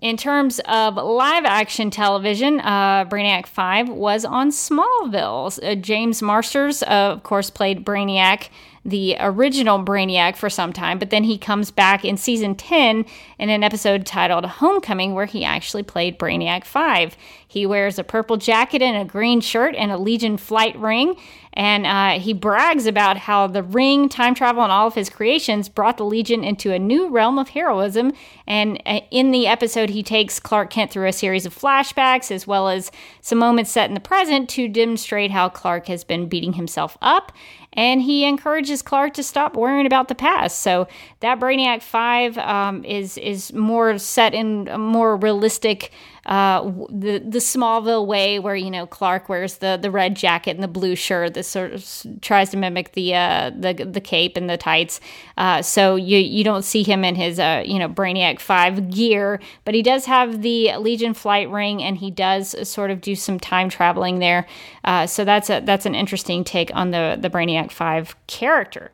In terms of live action television, uh, Brainiac 5 was on Smallville. Uh, James Marsters, of course, played Brainiac the original Brainiac for some time, but then he comes back in season 10 in an episode titled Homecoming, where he actually played Brainiac 5. He wears a purple jacket and a green shirt and a Legion flight ring, and uh, he brags about how the ring, time travel, and all of his creations brought the Legion into a new realm of heroism. And uh, in the episode, he takes Clark Kent through a series of flashbacks as well as some moments set in the present to demonstrate how Clark has been beating himself up and he encourages Clark to stop worrying about the past. So that Brainiac Five um, is is more set in a more realistic uh, the the Smallville way, where you know Clark wears the the red jacket and the blue shirt. This sort of tries to mimic the uh, the the cape and the tights. Uh, so you you don't see him in his uh, you know Brainiac Five gear, but he does have the Legion flight ring, and he does sort of do some time traveling there. Uh, so that's a that's an interesting take on the the Brainiac Five character.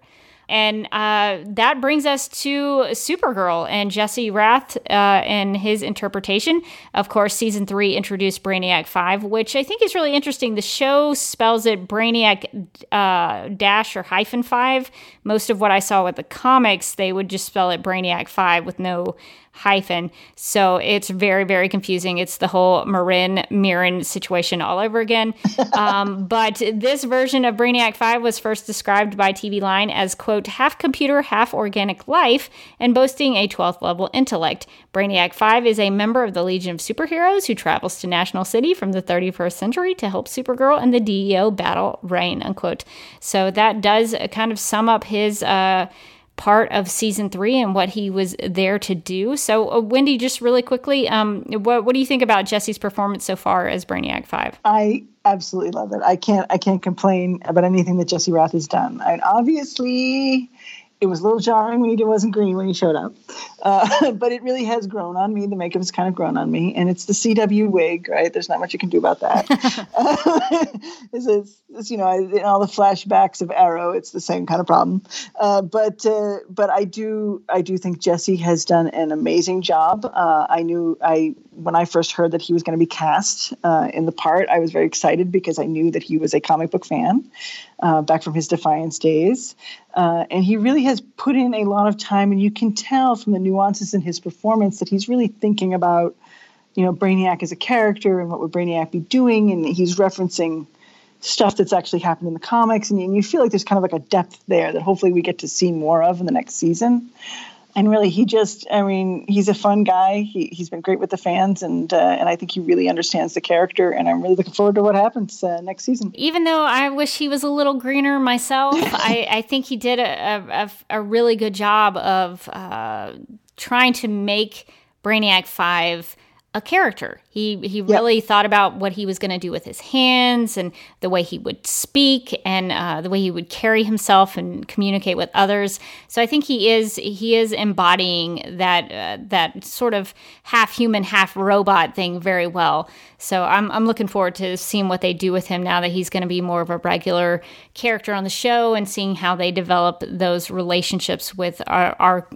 And uh, that brings us to Supergirl and Jesse Rath uh, and his interpretation. Of course, season three introduced Brainiac 5, which I think is really interesting. The show spells it Brainiac uh, dash or hyphen 5. Most of what I saw with the comics, they would just spell it Brainiac 5 with no hyphen. So it's very, very confusing. It's the whole Marin Mirren situation all over again. um, but this version of Brainiac 5 was first described by TV Line as, quote, half computer, half organic life, and boasting a 12th level intellect. Brainiac 5 is a member of the Legion of Superheroes who travels to National City from the 31st century to help Supergirl and the DEO battle Reign, unquote. So that does kind of sum up his. Uh, part of season three and what he was there to do. So, uh, Wendy, just really quickly, um, what what do you think about Jesse's performance so far as Brainiac Five? I absolutely love it. I can't I can't complain about anything that Jesse Rath has done. Mean, obviously, it was a little jarring when he wasn't green when he showed up, uh, but it really has grown on me. The makeup has kind of grown on me, and it's the CW wig, right? There's not much you can do about that. this is, this, you know, in all the flashbacks of Arrow, it's the same kind of problem. Uh, but uh, but I do I do think Jesse has done an amazing job. Uh, I knew I when I first heard that he was going to be cast uh, in the part, I was very excited because I knew that he was a comic book fan uh, back from his Defiance days. Uh, and he really has put in a lot of time, and you can tell from the nuances in his performance that he's really thinking about, you know, Brainiac as a character and what would Brainiac be doing, and he's referencing stuff that's actually happened in the comics, and, and you feel like there's kind of like a depth there that hopefully we get to see more of in the next season. And really he just i mean he's a fun guy. He, he's been great with the fans and uh, and i think he really understands the character and i'm really looking forward to what happens uh, next season. Even though i wish he was a little greener myself I, I think he did a, a, a really good job of uh, trying to make brainiac 5 a character. He he yep. really thought about what he was going to do with his hands and the way he would speak and uh, the way he would carry himself and communicate with others. So I think he is he is embodying that uh, that sort of half human, half robot thing very well. So I'm I'm looking forward to seeing what they do with him now that he's going to be more of a regular character on the show and seeing how they develop those relationships with our, our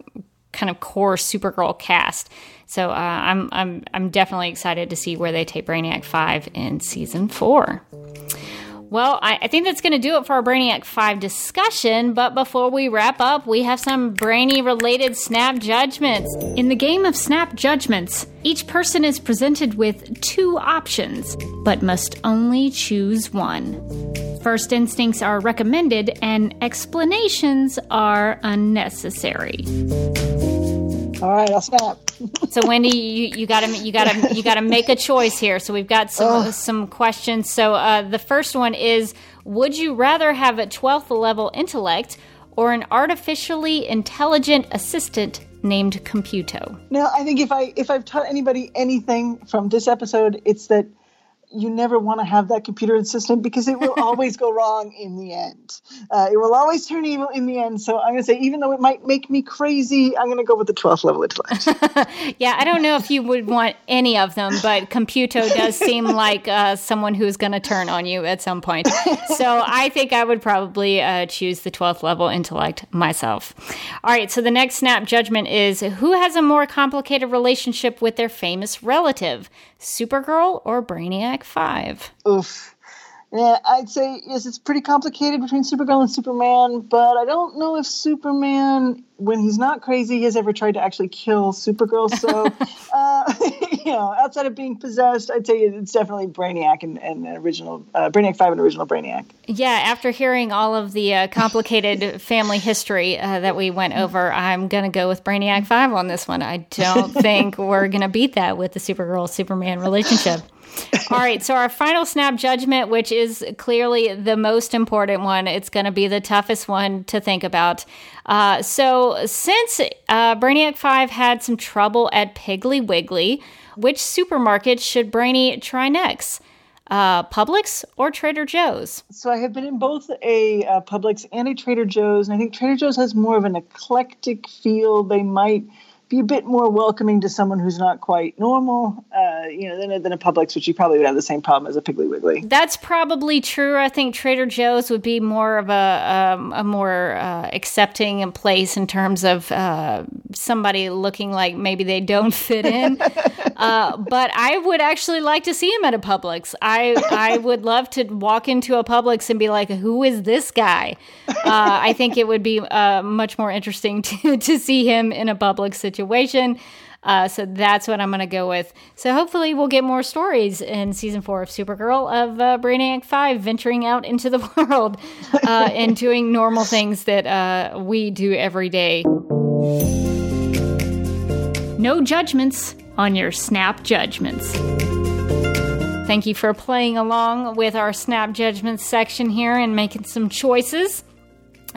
kind of core Supergirl cast. So uh, I'm I'm I'm definitely excited to see where they take Brainiac Five in season four. Well, I, I think that's going to do it for our Brainiac 5 discussion. But before we wrap up, we have some brainy related snap judgments. In the game of snap judgments, each person is presented with two options, but must only choose one. First instincts are recommended, and explanations are unnecessary. All right, I'll snap. so Wendy, you, you gotta you gotta you gotta make a choice here. So we've got some oh. some questions. So uh, the first one is: Would you rather have a twelfth level intellect or an artificially intelligent assistant named Computo? Now, I think if I if I've taught anybody anything from this episode, it's that you never want to have that computer assistant because it will always go wrong in the end. Uh, it will always turn evil in the end. So I'm going to say, even though it might make me crazy, I'm going to go with the 12th level intellect. yeah, I don't know if you would want any of them, but Computo does seem like uh, someone who's going to turn on you at some point. So I think I would probably uh, choose the 12th level intellect myself. All right, so the next snap judgment is who has a more complicated relationship with their famous relative? Supergirl or Brainiac 5? Oof. Yeah, I'd say yes. It's pretty complicated between Supergirl and Superman, but I don't know if Superman, when he's not crazy, has ever tried to actually kill Supergirl. So, uh, you know, outside of being possessed, I'd say it's definitely Brainiac and, and original uh, Brainiac Five and original Brainiac. Yeah, after hearing all of the uh, complicated family history uh, that we went over, I'm gonna go with Brainiac Five on this one. I don't think we're gonna beat that with the Supergirl Superman relationship. All right, so our final snap judgment, which is clearly the most important one, it's going to be the toughest one to think about. Uh, so, since uh, Brainiac 5 had some trouble at Piggly Wiggly, which supermarket should Brainy try next? Uh, Publix or Trader Joe's? So I have been in both a uh, Publix and a Trader Joe's, and I think Trader Joe's has more of an eclectic feel. They might be a bit more welcoming to someone who's not quite normal, uh, you know, than a, than a Publix, which you probably would have the same problem as a Piggly Wiggly. That's probably true. I think Trader Joe's would be more of a um, a more uh, accepting place in terms of uh, somebody looking like maybe they don't fit in. Uh, but I would actually like to see him at a Publix. I I would love to walk into a Publix and be like, "Who is this guy?" Uh, I think it would be uh, much more interesting to to see him in a Publix situation situation. Uh, so that's what I'm going to go with. So hopefully we'll get more stories in season four of Supergirl of uh, Brainiac 5 venturing out into the world uh, and doing normal things that uh, we do every day. No judgments on your snap judgments. Thank you for playing along with our snap judgments section here and making some choices.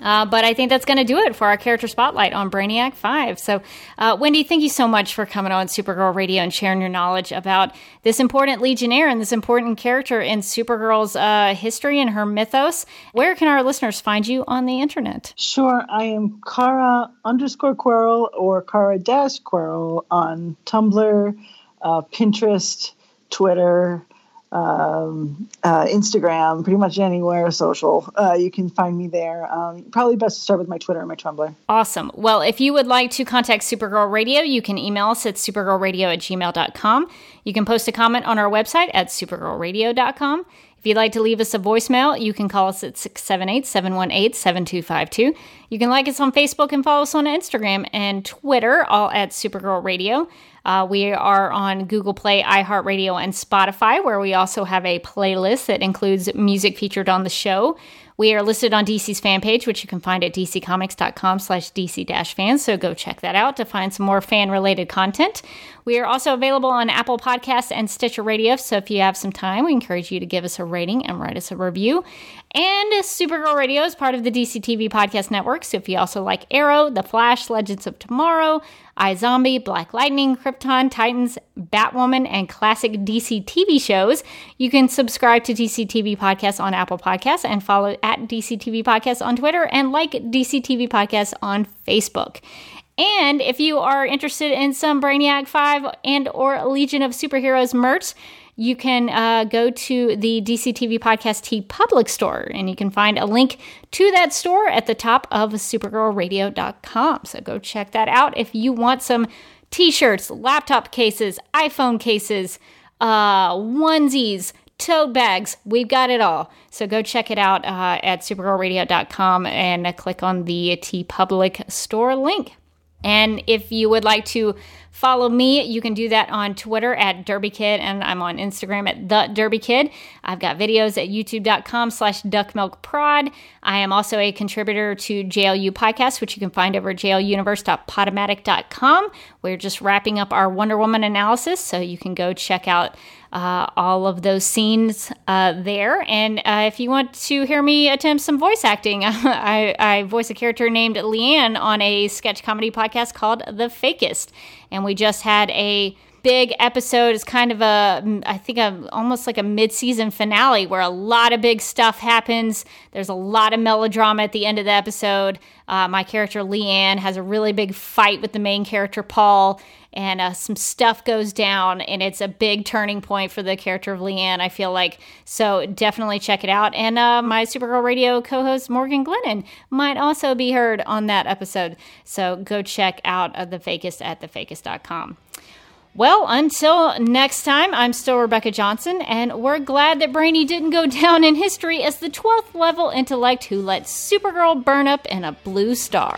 Uh, but I think that's going to do it for our character spotlight on Brainiac 5. So, uh, Wendy, thank you so much for coming on Supergirl Radio and sharing your knowledge about this important Legionnaire and this important character in Supergirl's uh, history and her mythos. Where can our listeners find you on the internet? Sure. I am Kara underscore Querl or Kara dash Querl on Tumblr, uh, Pinterest, Twitter, um, uh, Instagram, pretty much anywhere social. Uh, you can find me there. Um, probably best to start with my Twitter and my Tumblr. Awesome. Well, if you would like to contact Supergirl Radio, you can email us at supergirlradio at gmail.com. You can post a comment on our website at supergirlradio.com. If you'd like to leave us a voicemail, you can call us at 678 718 7252. You can like us on Facebook and follow us on Instagram and Twitter, all at Supergirl Radio. Uh, we are on Google Play, iHeartRadio, and Spotify, where we also have a playlist that includes music featured on the show. We are listed on DC's fan page, which you can find at dccomics.com slash dc-fans, so go check that out to find some more fan-related content. We are also available on Apple Podcasts and Stitcher Radio, so if you have some time, we encourage you to give us a rating and write us a review. And Supergirl Radio is part of the DC TV Podcast Network, so if you also like Arrow, The Flash, Legends of Tomorrow, iZombie, Black Lightning, Krypton, Titans, Batwoman, and classic DC TV shows, you can subscribe to DC TV Podcast on Apple Podcasts and follow at DC TV Podcast on Twitter and like DC TV Podcast on Facebook. And if you are interested in some Brainiac 5 and or Legion of Superheroes merch, you can uh, go to the DC TV Podcast public store and you can find a link to that store at the top of supergirlradio.com. So go check that out if you want some t shirts, laptop cases, iPhone cases, uh, onesies, tote bags. We've got it all. So go check it out uh, at supergirlradio.com and click on the TeePublic store link. And if you would like to follow me, you can do that on Twitter at Derby Kid, and I'm on Instagram at the Derby Kid. I've got videos at youtube.com slash duckmilkprod. I am also a contributor to JLU Podcast, which you can find over at jluniverse.podomatic.com. We're just wrapping up our Wonder Woman analysis, so you can go check out uh, all of those scenes uh, there. And uh, if you want to hear me attempt some voice acting, I, I, voice a character named Leanne on a sketch comedy podcast called The Fakest. And we just had a big episode. Is kind of a i think a, almost like a mid-season finale where a lot of big stuff happens. There's a lot of melodrama at the end of the episode. Uh, my character leanne has a really big fight with the main character paul and uh, some stuff goes down and it's a big turning point for the character of leanne i feel like. So definitely check it out. And uh, my supergirl radio co-host morgan glennon might also be heard on that episode. So go check out uh, the fakest at thefakest.com well, until next time, I'm still Rebecca Johnson, and we're glad that Brainy didn't go down in history as the 12th level intellect who let Supergirl burn up in a blue star.